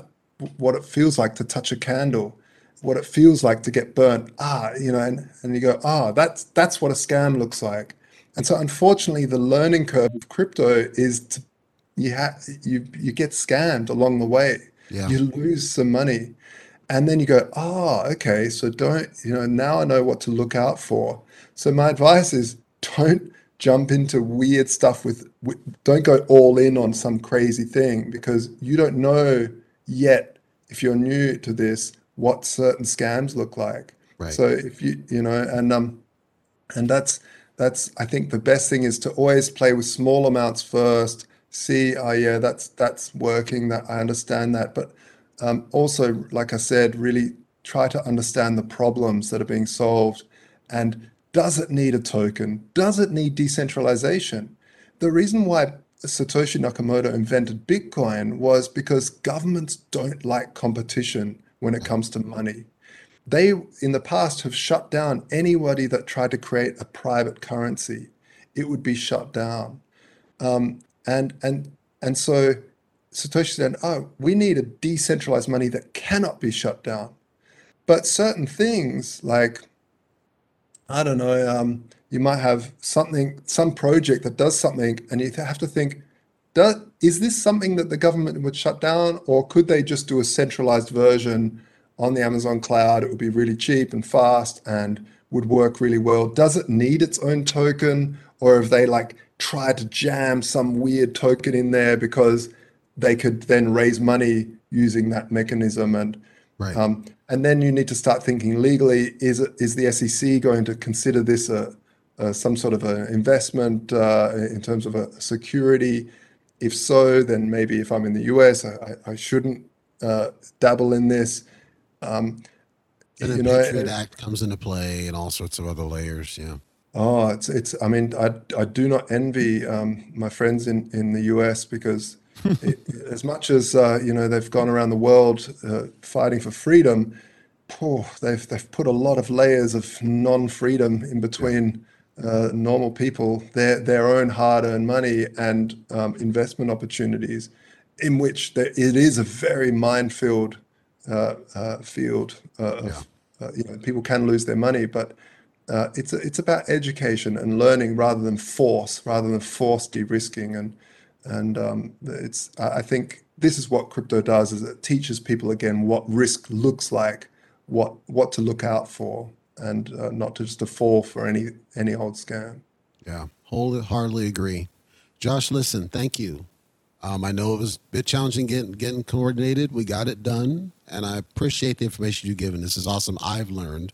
what it feels like to touch a candle, what it feels like to get burnt. Ah, you know, and, and you go, ah, that's that's what a scam looks like. And so, unfortunately, the learning curve of crypto is to, you have you you get scammed along the way. Yeah. You lose some money, and then you go, oh, okay, so don't you know? Now I know what to look out for. So my advice is don't jump into weird stuff with, with don't go all in on some crazy thing because you don't know yet if you're new to this what certain scams look like. Right. So if you you know and um and that's that's I think the best thing is to always play with small amounts first. See, oh yeah, that's that's working. That I understand that, but um, also, like I said, really try to understand the problems that are being solved and does it need a token? Does it need decentralization? The reason why Satoshi Nakamoto invented Bitcoin was because governments don't like competition when it comes to money. They, in the past, have shut down anybody that tried to create a private currency. It would be shut down. Um, and, and, and so Satoshi said, oh, we need a decentralized money that cannot be shut down. But certain things like I don't know, um, you might have something, some project that does something, and you have to think, does, is this something that the government would shut down, or could they just do a centralized version on the Amazon cloud? It would be really cheap and fast and would work really well. Does it need its own token, or have they like tried to jam some weird token in there because they could then raise money using that mechanism and Right. Um, and then you need to start thinking legally: is is the SEC going to consider this a, a some sort of an investment uh, in terms of a security? If so, then maybe if I'm in the US, I, I shouldn't uh, dabble in this. Um, and the know, Patriot Act comes into play, and all sorts of other layers. Yeah. Oh, it's it's. I mean, I I do not envy um, my friends in in the US because it, as much as uh, you know they've gone around the world uh, fighting for freedom, poor, they've they've put a lot of layers of non-freedom in between uh, normal people, their their own hard-earned money and um, investment opportunities, in which there, it is a very minefield uh, uh, field uh, of yeah. you know people can lose their money, but. It's it's about education and learning rather than force, rather than forced de-risking and and um, it's I think this is what crypto does is it teaches people again what risk looks like, what what to look out for, and uh, not to just to fall for any any old scam. Yeah, wholeheartedly agree. Josh, listen, thank you. Um, I know it was a bit challenging getting getting coordinated. We got it done, and I appreciate the information you've given. This is awesome. I've learned,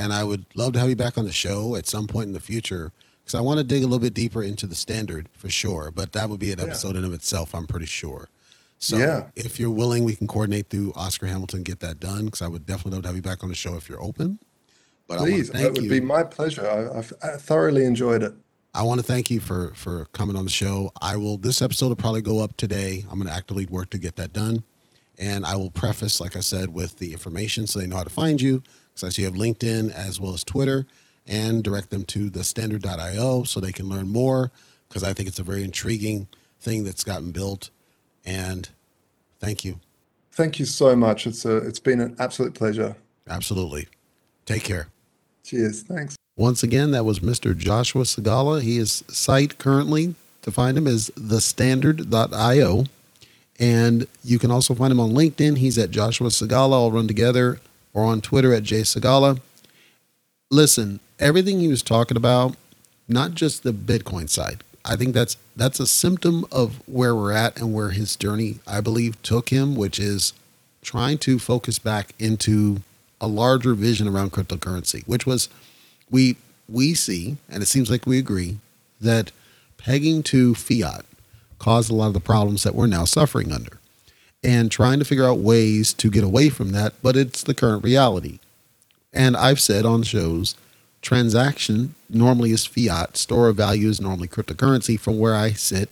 and I would love to have you back on the show at some point in the future because I want to dig a little bit deeper into the standard for sure. But that would be an episode yeah. in of itself. I'm pretty sure. So yeah. if you're willing, we can coordinate through Oscar Hamilton get that done. Because I would definitely love to have you back on the show if you're open. But please, that would you. be my pleasure. I, I've, I thoroughly enjoyed it. I want to thank you for for coming on the show. I will. This episode will probably go up today. I'm going to actively work to get that done, and I will preface, like I said, with the information so they know how to find you. Because you have LinkedIn as well as Twitter and direct them to the standard.io so they can learn more because I think it's a very intriguing thing that's gotten built. And thank you. Thank you so much. It's a, it's been an absolute pleasure. Absolutely. Take care. Cheers. Thanks. Once again, that was Mr. Joshua Scigala. He is site currently to find him is thestandard.io. And you can also find him on LinkedIn. He's at Joshua Scigala, all run together, or on Twitter at Jay Scigala. Listen, everything he was talking about, not just the Bitcoin side. I think that's that's a symptom of where we're at and where his journey, I believe, took him, which is trying to focus back into a larger vision around cryptocurrency, which was we we see, and it seems like we agree, that pegging to fiat caused a lot of the problems that we're now suffering under. And trying to figure out ways to get away from that, but it's the current reality. And I've said on shows transaction normally is fiat, store of value is normally cryptocurrency. From where I sit,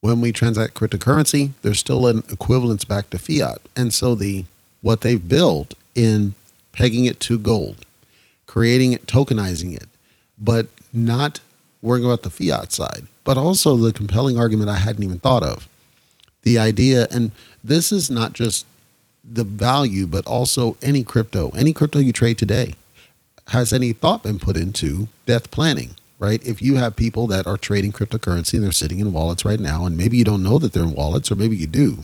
when we transact cryptocurrency, there's still an equivalence back to fiat. And so the what they've built in pegging it to gold, creating it, tokenizing it, but not worrying about the fiat side, but also the compelling argument I hadn't even thought of. the idea, and this is not just the value, but also any crypto, any crypto you trade today. Has any thought been put into death planning? Right. If you have people that are trading cryptocurrency and they're sitting in wallets right now, and maybe you don't know that they're in wallets, or maybe you do,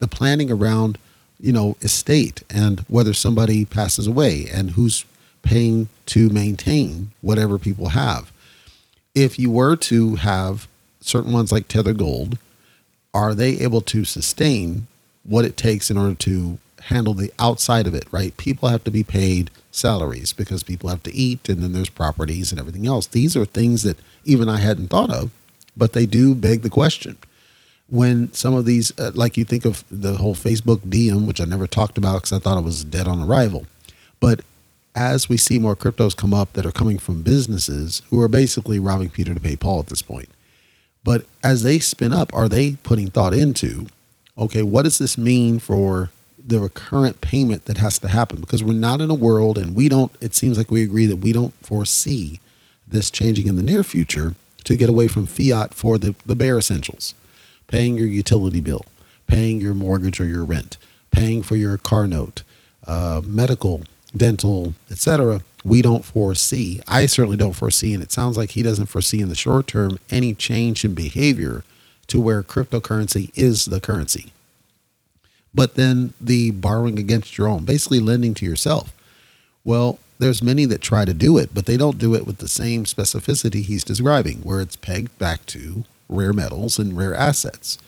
the planning around, you know, estate and whether somebody passes away and who's paying to maintain whatever people have. If you were to have certain ones like Tether Gold, are they able to sustain what it takes in order to handle the outside of it, right? People have to be paid salaries because people have to eat and then there's properties and everything else. These are things that even I hadn't thought of, but they do beg the question. When some of these, uh, like you think of the whole Facebook Diem, which I never talked about because I thought it was dead on arrival, but as we see more cryptos come up that are coming from businesses who are basically robbing Peter to pay Paul at this point. But as they spin up, are they putting thought into, okay, what does this mean for the recurrent payment that has to happen? Because we're not in a world and we don't it seems like we agree that we don't foresee this changing in the near future to get away from fiat for the, the bare essentials. Paying your utility bill paying your mortgage or your rent paying for your car note uh, medical dental etc we don't foresee i certainly don't foresee and it sounds like he doesn't foresee in the short term any change in behavior to where cryptocurrency is the currency but then the borrowing against your own, basically lending to yourself. Well, there's many that try to do it, but they don't do it with the same specificity he's describing, where it's pegged back to rare metals and rare assets,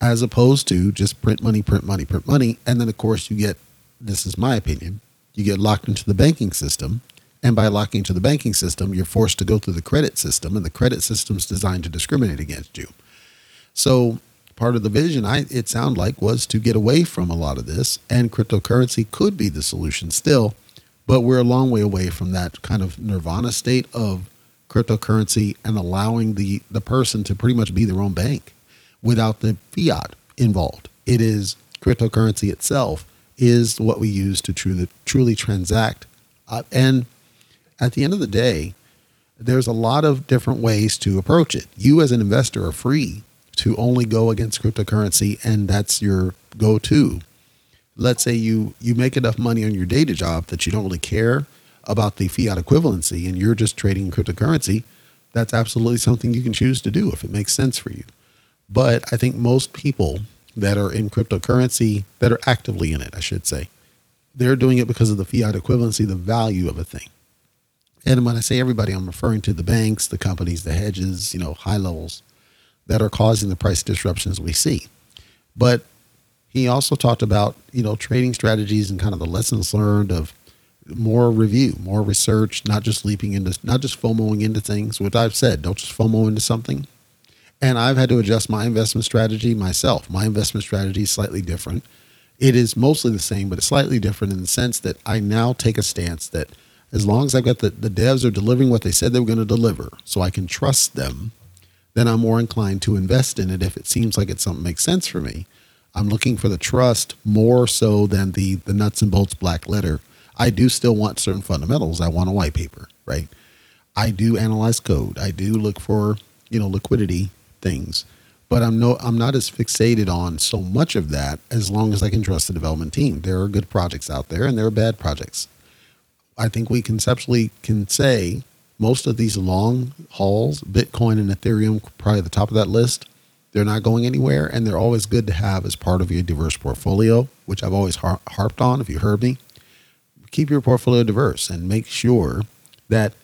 as opposed to just print money, print money, print money. And then, of course, you get this is my opinion you get locked into the banking system. And by locking into the banking system, you're forced to go through the credit system, and the credit system is designed to discriminate against you. So part of the vision I it sounded like was to get away from a lot of this and cryptocurrency could be the solution still but we're a long way away from that kind of nirvana state of cryptocurrency and allowing the the person to pretty much be their own bank without the fiat involved it is cryptocurrency itself is what we use to truly truly transact uh, and at the end of the day there's a lot of different ways to approach it. You as an investor are free to only go against cryptocurrency and that's your go-to. Let's say you you make enough money on your data job that you don't really care about the fiat equivalency and you're just trading cryptocurrency that's absolutely something you can choose to do if it makes sense for you. But i think most people that are in cryptocurrency that are actively in it i should say they're doing it because of the fiat equivalency the value of a thing and when i say everybody i'm referring to the banks the companies the hedges you know high levels that are causing the price disruptions we see. But he also talked about, you know, trading strategies and kind of the lessons learned of more review, more research, not just leaping into, not just FOMOing into things, which I've said, don't just FOMO into something. And I've had to adjust my investment strategy myself. My investment strategy is slightly different. It is mostly the same, but it's slightly different in the sense that I now take a stance that as long as I've got the, the devs are delivering what they said they were going to deliver, so I can trust them then I'm more inclined to invest in it if it seems like it's something makes sense for me. I'm looking for the trust more so than the the nuts and bolts black letter. I do still want certain fundamentals. I want a white paper, right? I do analyze code. I do look for, you know, liquidity things. But I'm no I'm not as fixated on so much of that as long as I can trust the development team. There are good projects out there and there are bad projects. I think we conceptually can say most of these long hauls, Bitcoin and Ethereum, probably at the top of that list, they're not going anywhere. And they're always good to have as part of your diverse portfolio, which I've always har- harped on. If you heard me, keep your portfolio diverse and make sure that,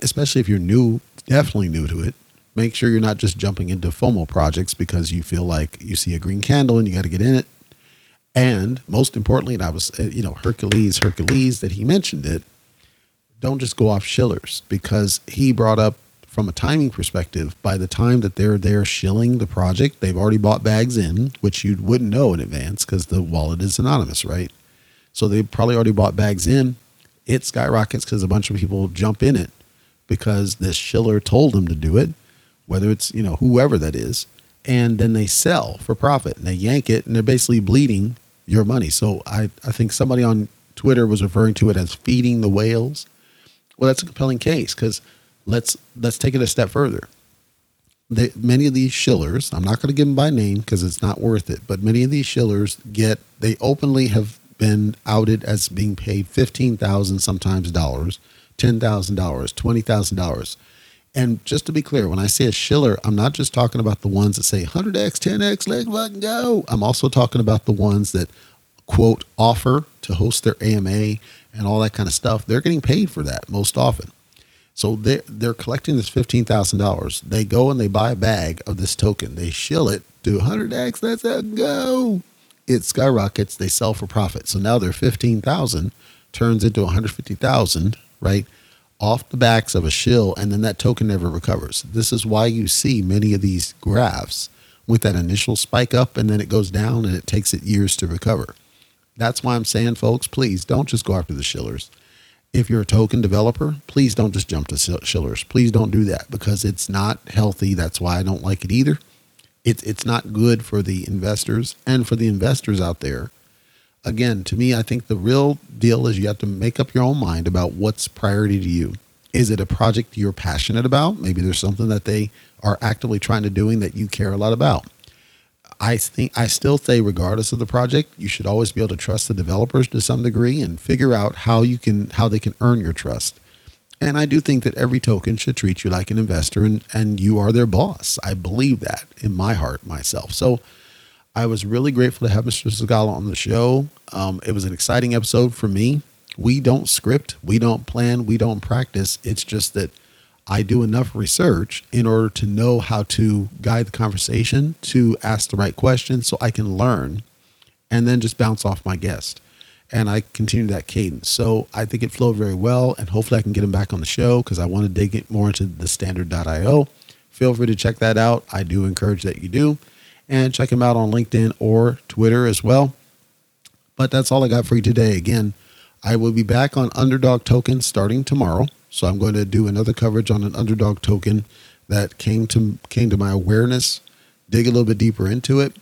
especially if you're new, definitely new to it, make sure you're not just jumping into FOMO projects because you feel like you see a green candle and you got to get in it. And most importantly, and I was, uh, you know, Hercules, Hercules, that he mentioned it don't just go off Shillers because he brought up from a timing perspective, by the time that they're there shilling the project, they've already bought bags in, which you wouldn't know in advance because the wallet is anonymous, right? So they probably already bought bags in. It skyrockets because a bunch of people jump in it because this shiller told them to do it, whether it's, you know, whoever that is. And then they sell for profit and they yank it and they're basically bleeding your money. So I, I think somebody on Twitter was referring to it as feeding the whales well, that's a compelling case because let's let's take it a step further. many of these shillers, I'm not going to give them by name because it's not worth it, but many of these shillers get, they openly have been outed as being paid 15,000 sometimes dollars, $10,000, $20,000. And just to be clear, when I say a shiller, I'm not just talking about the ones that say 100x, 10x, let's fucking go. I'm also talking about the ones that quote offer to host their AMA and all that kind of stuff. They're getting paid for that most often. So they're, they're collecting this $15,000. They go and they buy a bag of this token. They shill it to 100x. Let's go. It skyrockets. They sell for profit. So now their 15,000 turns into 150,000, right? Off the backs of a shill. And then that token never recovers. This is why you see many of these graphs with that initial spike up and then it goes down and it takes it years to recover. That's why I'm saying, folks, please don't just go after the shillers if you're a token developer, please don't just jump to shillers. Please don't do that because it's not healthy. That's why I don't like it either. It's it's not good for the investors and for the investors out there. Again, to me, I think the real deal is you have to make up your own mind about what's priority to you. Is it a project you're passionate about? Maybe there's something that they are actively trying to doing that you care a lot about. I think I still say, regardless of the project, you should always be able to trust the developers to some degree and figure out how you can how they can earn your trust. And I do think that every token should treat you like an investor and, and you are their boss. I believe that in my heart myself. So I was really grateful to have Mr. Scigala on the show. Um, it was an exciting episode for me. We don't script, we don't plan, we don't practice. It's just that I do enough research in order to know how to guide the conversation, to ask the right questions so I can learn and then just bounce off my guest. And I continue that cadence. So I think it flowed very well. And hopefully I can get him back on the show because I want to dig more into the standard.io. Feel free to check that out. I do encourage that you do. And check him out on LinkedIn or Twitter as well. But that's all I got for you today. Again, I will be back on Underdog Token starting tomorrow. So I'm going to do another coverage on an underdog token that came to came to my awareness, dig a little bit deeper into it.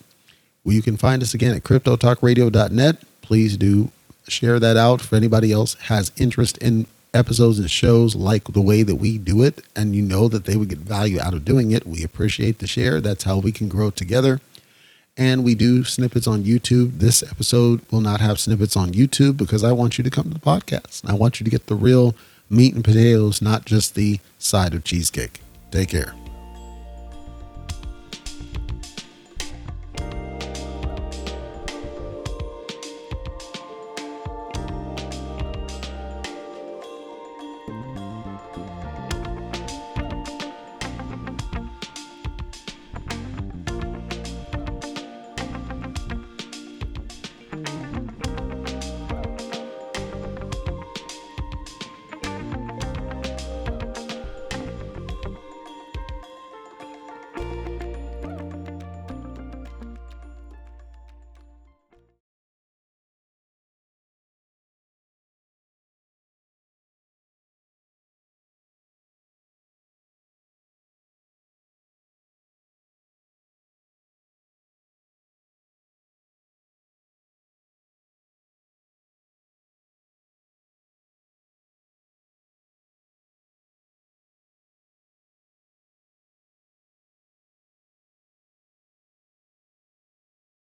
Well, you can find us again at cryptotalkradio.net. Please do share that out if anybody else has interest in episodes and shows like the way that we do it and you know that they would get value out of doing it. We appreciate the share. That's how we can grow together. And we do snippets on YouTube. This episode will not have snippets on YouTube because I want you to come to the podcast. I want you to get the real meat and potatoes, not just the side of cheesecake. Take care.